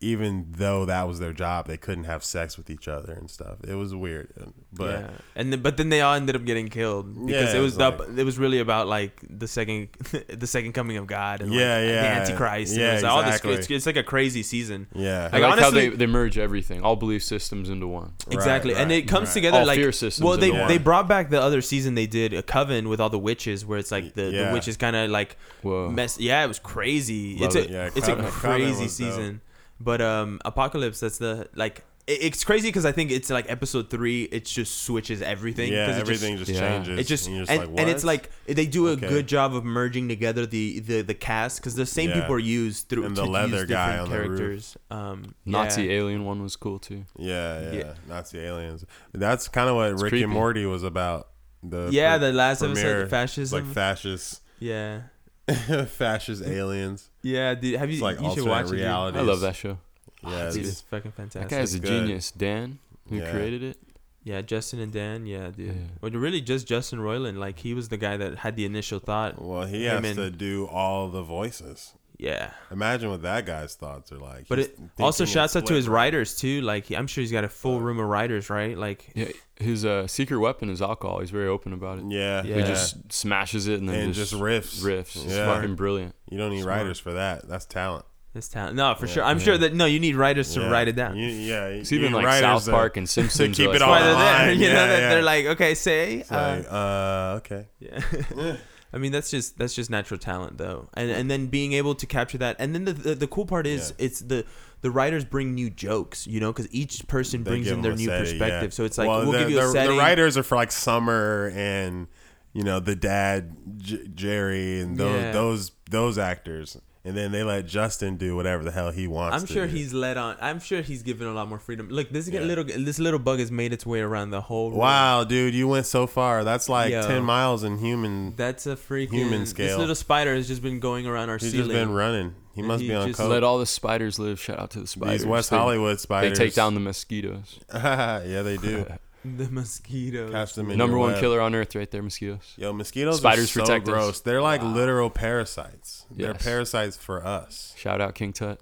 even though that was their job, they couldn't have sex with each other and stuff. It was weird, but yeah. and then, but then they all ended up getting killed because Yeah, it was it's the, it was really about like the second the second coming of God and Yeah, like, yeah. the Antichrist. and Yeah, it was all this, exactly. it's, it's like a crazy season. yeah, I Like, like how honestly- they, they merge everything, all belief systems into one. Exactly, and right, it comes right. together All like fear systems well, they into they brought back the other season they did a coven with all the witches where it's like the, Yeah. the witches kind of like Whoa. mess. Yeah, it was crazy. Love it's it. a Yeah, it's Coven- a crazy was dope. season, but um, Apocalypse that's the like. It's crazy because I think it's like episode three. It just switches everything. yeah, 'cause it everything just, yeah. changes. it just, and, and, like, and it's like they do a Okay. good job of merging together the the, the cast because the same Yeah. people are used through And the to leather use guy different on the roof. characters. Um, Nazi alien one was cool too. yeah, yeah, Yeah. Nazi aliens. That's kind of what It's Rick creepy. and Morty was about. The yeah, pre- the last premiere, episode, fascism. like fascist, yeah, fascist aliens. yeah. Dude, have you? It's like you should alternate watch it. dude. reality. I love that show. Yeah, ah, dude, it's- it's fucking fantastic. guy is a good. genius. Dan, who Yeah. created it. yeah, Justin and Dan. Yeah, dude. Yeah. Well, really, just Justin Roiland. Like he was the guy that had the initial thought. well, he Him has and- to do all the voices. Yeah, Imagine what that guy's thoughts are like. but He's it also shouts out to his brain. writers too. Like I'm sure he's got a full room of writers, right? Like Yeah, his uh, secret weapon is alcohol. He's very open about it. Yeah, Yeah. He just smashes it and then and just, just riffs. riffs. It's Yeah. fucking brilliant. You don't need Smart. writers for that. That's talent. this talent. No, for Yeah. sure. I'm Yeah. sure that no, you need writers to Yeah. write it down. You, yeah, It's even need like writers South to- Park and Simpsons. keep it like, all That's they're there. line. You know Yeah, that yeah. they're like, okay, say. Uh, like, uh, okay. Yeah. I mean that's just that's just natural talent though. And and then being able to capture that and then the the, the cool part is Yeah. it's the the writers bring new jokes, you know, cuz each person They brings in their new setting, yeah. perspective. So it's like Well, we'll the, give you a the, setting. The writers are for like Summer and you know the dad J- Jerry and those Yeah. those those actors, and then they let Justin do whatever the hell he wants. I'm to sure do. he's let on. I'm sure he's given a lot more freedom. Look, this Yeah. little this little bug has made its way around the whole room. Wow, dude, you went so far. That's like Yo. ten miles in human. That's a freaking Human scale. This little spider has just been going around our He's ceiling. just been running. He must he be on just coke. Let all the spiders live. Shout out to the spiders. These West They- Hollywood spiders. They take down the mosquitoes. yeah, they do. the mosquitoes. Catch them in Number your one web. killer on earth, right there, mosquitoes. Yo, mosquitoes Spiders are so protect us. gross. They're like literal parasites. They're Yes. parasites for us. Shout out King Tut.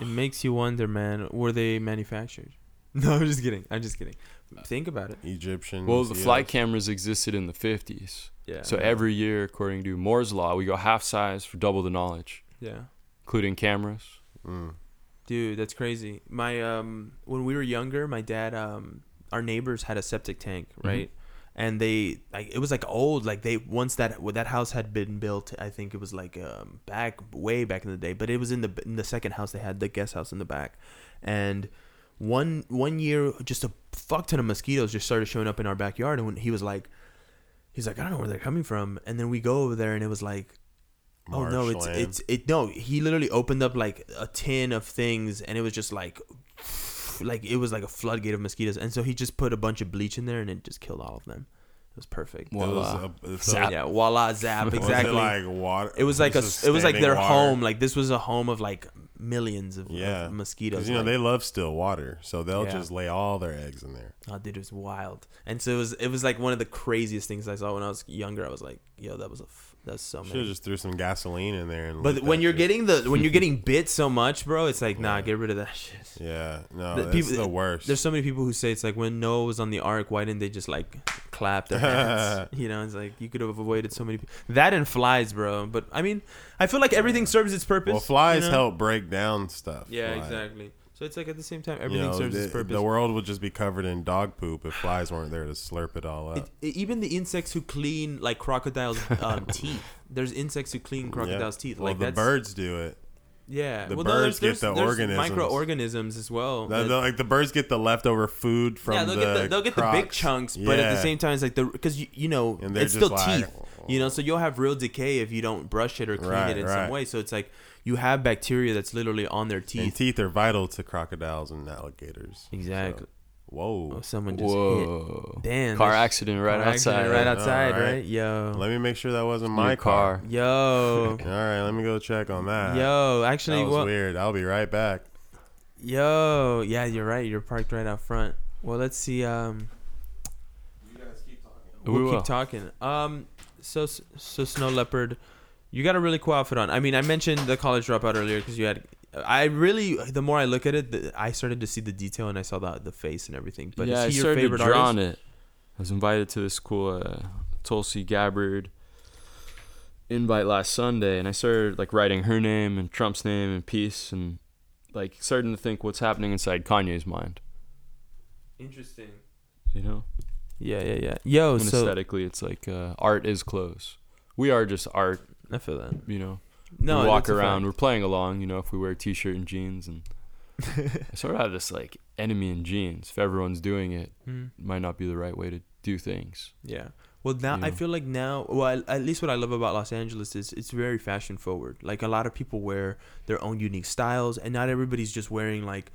It makes you wonder, man. Were they manufactured? No, I'm just kidding. I'm just kidding. Think about it. Egyptian. Well, the mosquitoes. flight cameras existed in the 50s. Yeah. So every year, according to Moore's law, we go half size for double the knowledge, yeah. including cameras. Mm. Dude, that's crazy. My um when we were younger, my dad um our neighbors had a septic tank, right? And they like it was like old, like they once that that house had been built, I think it was like um back way back in the day, but it was in the in the second house they had the guest house in the back. And one one year just a fuck ton of mosquitoes just started showing up in our backyard and when he was like he's like I don't know where they're coming from and then we go over there and it was like Oh no, it's it's it no. He literally opened up like a tin of things, and it was just like, like it was like a floodgate of mosquitoes. And so he just put a bunch of bleach in there, and it just killed all of them. It was perfect. It was Voila. a- Zap. Yeah, voila, zap, exactly. like water. it was like a, it was like their water? home. Like this was a home of like millions of, Yeah, mosquitoes. You know like- they love still water, so they'll Yeah. just lay all their eggs in there. Oh, dude, it was wild. And so it was, it was like one of the craziest things I saw when I was younger. I was like, yo, that was a, that's so Should have just threw some gasoline in there. And But when you're shit. getting the, when you're getting bit so much, bro, it's like, nah, Yeah. get rid of that shit. yeah, no, The that's people- the worst. There's so many people who say it's like when Noah was on the ark, why didn't they just like clap their hands? you know, it's like you could have avoided so many. That and flies, bro. But I mean, I feel like everything serves its purpose. well, flies you know? help break down stuff. Yeah, Like, exactly. So it's like at the same time, You everything know, serves the, its purpose. the world would just be covered in dog poop if flies weren't there to slurp it all up. It, it- even the insects who clean like crocodiles' um, teeth. There's insects who clean crocodiles' Yeah. teeth. Well, like the birds do it. Yeah, the well, no, birds there's, get the there's, organisms. Microorganisms as well. The- the- like the birds get the leftover food from yeah, they'll the get the they'll get the big chunks, but at the same time, it's like the because you you know it's still like, teeth. You know, so you'll have real decay if you don't brush it or clean Right, it in right. some way. So it's like you have bacteria that's literally on their And teeth. teeth are vital to crocodiles and alligators. exactly. So- whoa. Oh, someone just hit. Whoa. Damn. Car accident right car outside. accident Right outside, Alright. right? Yo. Let me make sure that wasn't Your my car. Yo. All right, let me go check on that. Yo. that Actually, was well, weird. I'll be right back. yo. Yeah, you're right. You're parked right out front. Well, let's see. Um, We we'll will. keep talking. Um, so so snow leopard, you got a really cool outfit on. I mean, I mentioned the college dropout earlier because you had. I really, the more I look at it, the, I started to see the detail and I saw the the face and everything. But yeah, I is he your started favorite to draw artist? on it. I was invited to this cool uh, Tulsi Gabbard invite last Sunday, and I started like writing her name and Trump's name and peace, and like starting to think what's happening inside Kanye's mind. Interesting. You know, Yeah, yeah, yeah. Yo, and so aesthetically, it's like uh, art is clothes. We are just art. I feel that. You know, No, we walk around, we're playing along. You know, if we wear a t-shirt and jeans, and I sort of have this like enemy in jeans. If everyone's doing it, Hmm. it might not be the right way to do things. Yeah. Well, now I feel like now, well, at least what I love about Los Angeles is it's very fashion forward. Like a lot of people wear their own unique styles, and not everybody's just wearing like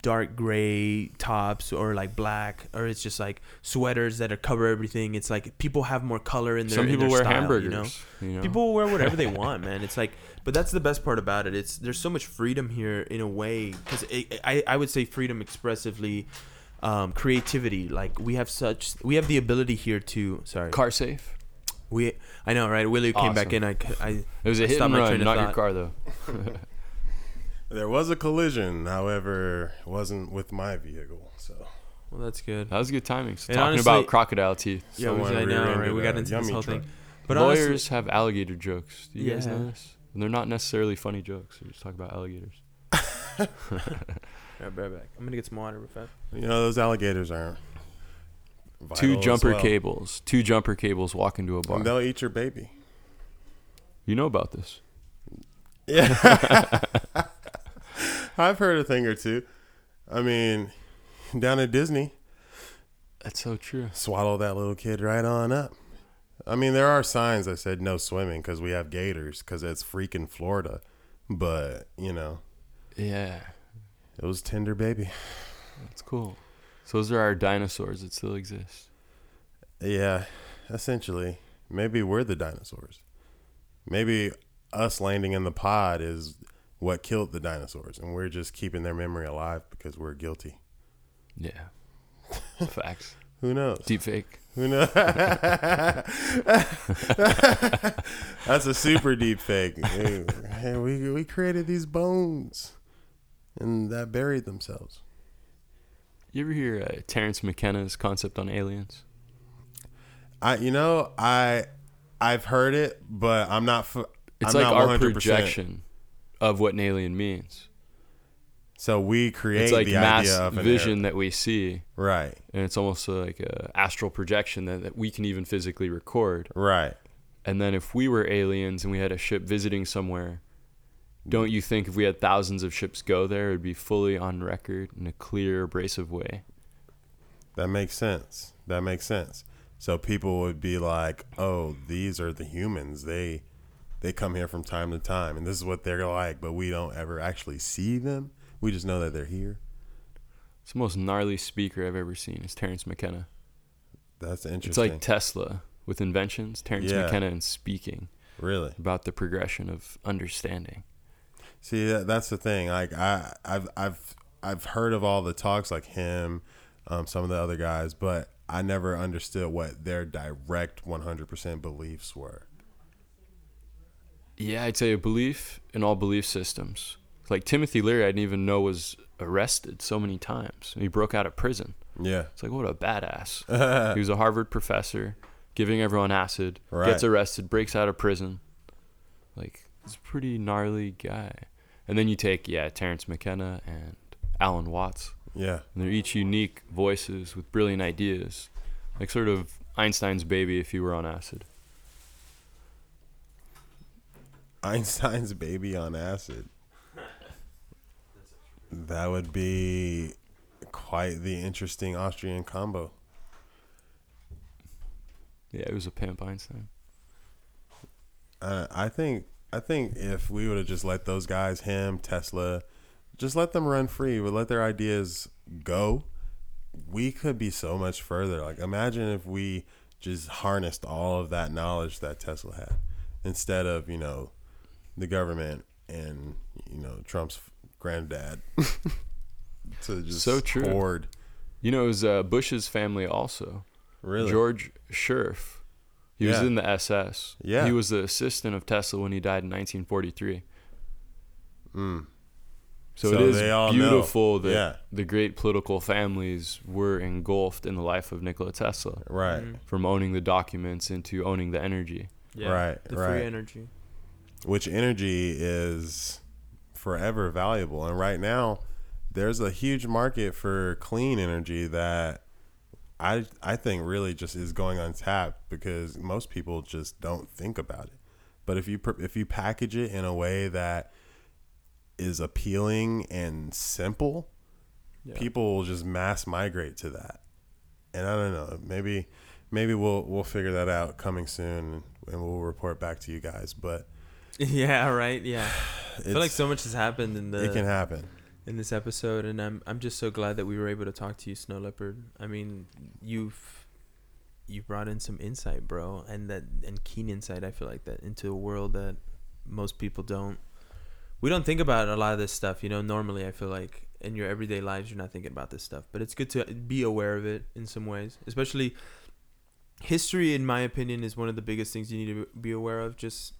dark gray tops or like black, or it's just like sweaters that are cover everything. It's like people have more color in their. Some people their wear style, hamburgers. You know? you know? People wear whatever they want, man. It's like, but that's the best part about it. It's there's so much freedom here in a way because I I would say freedom expressively, um, creativity. Like we have such we have the ability here to sorry car safe. we I know right. Willie came back in. Awesome. I I It was a I hit and run, not your car though. There was a collision, however, it wasn't with my vehicle. So well that's good. That was good timing. So And talking honestly- about crocodile teeth. Yeah, we, Someone I know right. We got into this whole truck. thing. But Lawyers honestly, have alligator jokes. Do you guys know this? And they're not necessarily funny jokes. They just talk about alligators. right, right back. I'm gonna get some water real fast. you know those alligators aren't. two vital as jumper well. cables. Two jumper cables walk into a bar. And they'll eat your baby. You know about this? Yeah. I've heard a thing or two. I mean, down at Disney, That's so true. swallow that little kid right on up. I mean, there are signs that said no swimming because we have gators because it's freaking Florida. But, you know, Yeah, it was tender baby. that's cool. So those are our dinosaurs that still exist. Yeah, essentially. Maybe we're the dinosaurs. Maybe us landing in the pod is what killed the dinosaurs, and we're just keeping their memory alive because we're guilty. Yeah. Facts. Who knows? Deep fake. Who knows? That's a super deep fake. Hey, we we created these bones, and that buried themselves. You ever hear uh, Terence McKenna's concept on aliens? I, you know, I, I've heard it, but I'm not. f- It's I'm like not our 100%. projection of what an alien means. So we create It's like the mass idea of vision air- that we see, right, and it's almost like a astral projection that, that we can even physically record. right. And then if we were aliens and we had a ship visiting somewhere, don't you think if we had thousands of ships go there, it'd be fully on record in a clear, abrasive way? That makes sense. That makes sense. So people would be like, "Oh, these are the humans. They they come here from time to time, and this is what they're like." But we don't ever actually see them. We just know that they're here. It's the most gnarly speaker I've ever seen. Is Terence McKenna. That's interesting. It's like Tesla with inventions. Terence Yeah. McKenna and speaking really. about the progression of understanding. See, that, that's the thing. Like I, I've, I've, I've heard of all the talks, like him, um, some of the other guys, but I never understood what their direct 100% beliefs were. Yeah, I'd say a belief in all belief systems. Like Timothy Leary, I didn't even know was arrested so many times. He broke out of prison. Yeah, It's like what a badass. he was a Harvard professor, giving everyone acid, Right. gets arrested, breaks out of prison. Like he's a pretty gnarly guy. And then you take yeah Terence McKenna and Alan Watts, yeah, and they're each unique voices with brilliant ideas, like sort of Einstein's baby if you were on acid. Einstein's baby on acid. That would be quite the interesting Austrian combo. Yeah, it was a pimp Einstein. Uh, I think I think if we would have just let those guys, him, Tesla, just let them run free, would let their ideas go, we could be so much further. Like imagine if we just harnessed all of that knowledge that Tesla had instead of, you know, the government and, you know, Trump's granddad to just So true. hoard. You know, it was uh, Bush's family also. Really? George Scherff. He was in the SS. Yeah. He was the assistant of Tesla when he died in 1943. Mm. So, So it is they all know. beautiful that Yeah. the great political families were engulfed in the life of Nikola Tesla, Right. Mhm. from owning the documents into owning the energy. Right, The right. free energy. Which energy is forever valuable. And right now, there's a huge market for clean energy that I I think really just is going untapped because most people just don't think about it. But if you if you package it in a way that is appealing and simple, Yeah. people will just mass migrate to that. And I don't know, maybe maybe we'll we'll figure that out coming soon and we'll report back to you guys, but yeah, right. Yeah. I feel like so much has happened in the it can happen. in this episode, and I'm I'm just so glad that we were able to talk to you, Snow Leopard. I mean, you've you brought in some insight, bro, and that and keen insight. I feel like that into a world that most people don't. We don't think about a lot of this stuff, you know. Normally, I feel like in your everyday lives, you're not thinking about this stuff, but it's good to be aware of it in some ways, especially. History, in my opinion, is one of the biggest things you need to be aware of. Just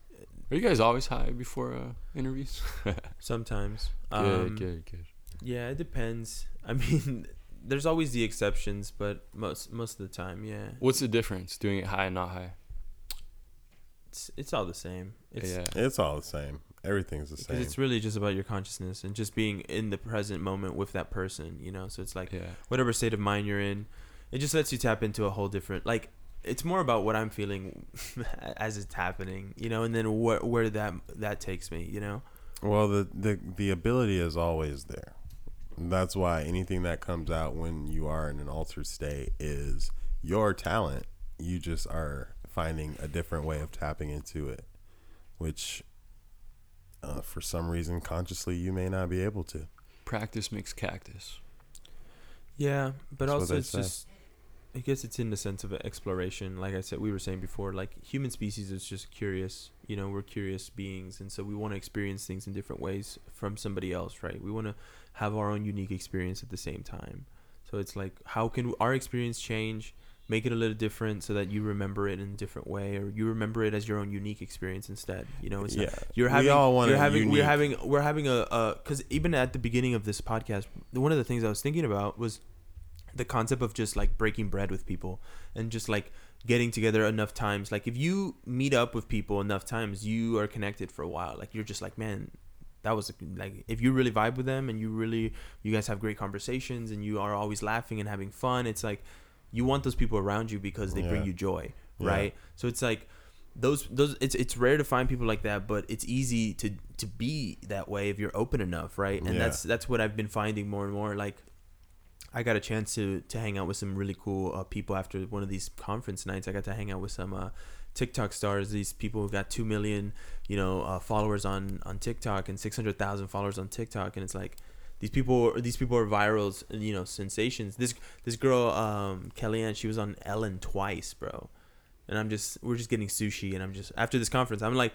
Are you guys always high before uh, interviews? sometimes. good, Um, good, good. Yeah, it depends. I mean, there's always the exceptions, but most most of the time, yeah, What's the difference doing it high and not high? it's it's all the same. It's, yeah. It's all the same. Everything's the same. it's really just about your consciousness and just being in the present moment with that person, you know. So it's like Yeah. whatever state of mind you're in, it just lets you tap into a whole different like. It's more about what I'm feeling as it's happening, you know, and then wh- where that that takes me, you know. Well, the, the the ability is always there. That's why anything that comes out when you are in an altered state is your talent. You just are finding a different way of tapping into it, which uh, for some reason consciously you may not be able to. Practice makes cactus. Yeah, but That's also it's say. just I guess it's in the sense of exploration. Like I said, we were saying before, like human species is just curious. You know, we're curious beings, and so we want to experience things in different ways from somebody else, right? We want to have our own unique experience at the same time. So it's like, how can our experience change, make it a little different, so that you remember it in a different way, or you remember it as your own unique experience instead. You know, it's yeah, not, you're we having all want you're having we're having we're having a uh because even at the beginning of this podcast one of the things i was thinking about was the concept of just like breaking bread with people and just like getting together enough times. Like if you meet up with people enough times you are connected for a while. Like you're just like man that was like if you really vibe with them and you really you guys have great conversations and you are always laughing and having fun it's like you want those people around you because they bring you joy Yeah. right? So it's like those those it's it's rare to find people like that but it's easy to to be that way if you're open enough right? And Yeah. that's that's what i've been finding more and more like I got a chance to to hang out with some really cool uh, people after one of these conference nights. I got to hang out with some uh, TikTok stars. These people who got two million, you know, uh, followers on on TikTok and six hundred thousand followers on TikTok, and it's like these people these people are virals, you know, sensations. This this girl, um, Kellyanne, she was on Ellen twice, bro. And I'm just we're just getting sushi, and I'm just after this conference, I'm like.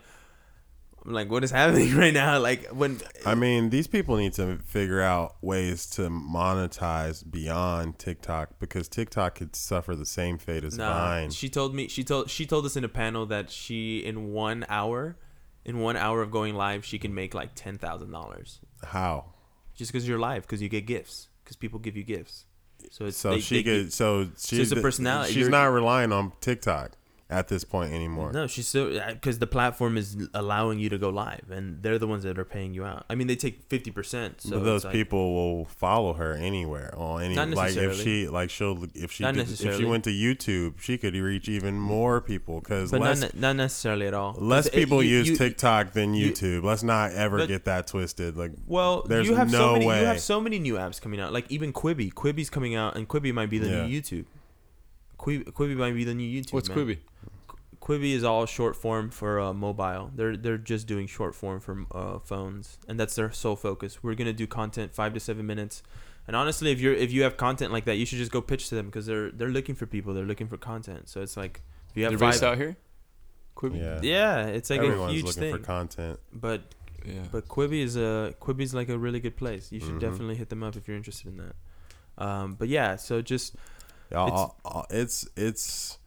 I'm like, what is happening right now? Like when I mean, these people need to figure out ways to monetize beyond TikTok because TikTok could suffer the same fate as Vine. She told me she told she told us in a panel that she in one hour, in one hour of going live, she can make like ten thousand dollars How? just because you're live because you get gifts because people give you gifts. So it's So they- she they- could. So she's it's a personality. She's You're- not relying on TikTok at this point anymore. No, she's still uh, because the platform is allowing you to go live, and they're the ones that are paying you out. I mean, they take fifty percent. So but those it's like- people will follow her anywhere on any Not like if she like she'll if she did, if she went to YouTube she could reach even more people because less not, not necessarily at all. less It's- people you- use you- TikTok than you- YouTube. Let's not ever But- get that twisted. Like Well, There's you have no so many. way. You have so many new apps coming out. Like even Quibi. Quibi's coming out, and Quibi might be the Yeah. new YouTube. Quibi, Quibi might be the new YouTube. What's man. Quibi? Quibi is all short form for uh, mobile. They're they're just doing short form for uh, phones, and that's their sole focus. We're gonna do content five to seven minutes, and honestly, if you're if you have content like that, you should just go pitch to them because they're they're looking for people. They're looking for content. So it's like if you have They're five, based out here. Quibi. yeah, yeah, it's like everyone's a huge looking thing. for content. but Yeah. but Quibi is a Quibi's like a really good place. You should Mhm. definitely hit them up if you're interested in that. Um, but yeah, so just It's, it's it's.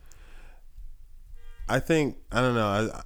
I think I don't know. I,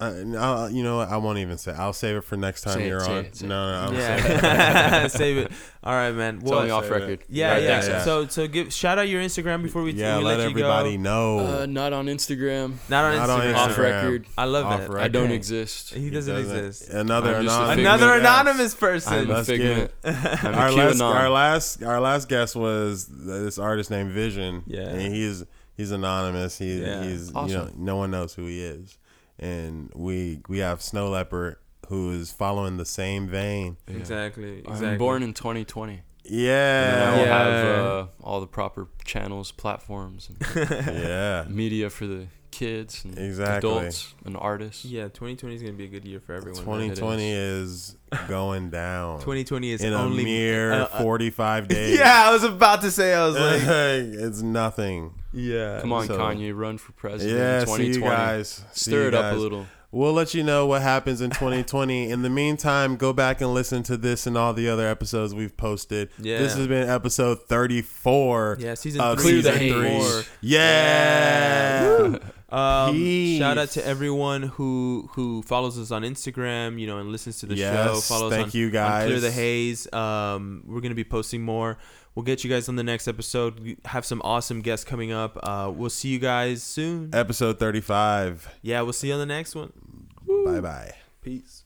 I, I, you know what? I won't even say. I'll save it for next time Say you're say on. it, say no, no, I'm saying. yeah, save it. All right, man. It's Well, only off record. Yeah, Right, yeah. yeah. So, so give shout out your Instagram before we, yeah, we let, let, everybody you go. know. Uh, not on Instagram. Not on Not on Instagram. Off record. I love Off that. record. I don't exist. He doesn't, exist. Another I'm just a anonymous. Another anonymous person. I'm a Let's figment. get- I'm a our last, our last, our last guest was this artist named Vision. Yeah. and he's he's anonymous. He, Yeah. he's you know no one knows who he is, and we we have Snow Leopard who is following the same vein. Yeah. Exactly. I'm born in 2020. And then I Yeah, will Yeah. have uh, all the proper channels, platforms, and yeah, media for the kids and Exactly. adults and artists. Yeah, 2020 is gonna be a good year for everyone. man. Twenty twenty is going down 2020 is in a mere uh, uh, forty five days. Yeah, I was about to say. I was like, it's nothing. Yeah. Come on, So- Kanye, run for president Yeah, in see 2020. you guys. See Stir you it up a little. We'll let you know what happens in 2020. in the meantime, go back and listen to this and all the other episodes we've posted. Yeah. This has been episode 34 Yeah, season of three. Clear the season haze. three. Yeah. Um, Peace. shout out to everyone who who follows us on Instagram, you know, and listens to the show. Yes, Follows thank on, you, on guys. Clear the Haze. Um, we're gonna be posting more. We'll get you guys on the next episode. We have some awesome guests coming up. Uh, we'll see you guys soon. Episode 35. Yeah, we'll see you on the next one. Bye bye. Peace.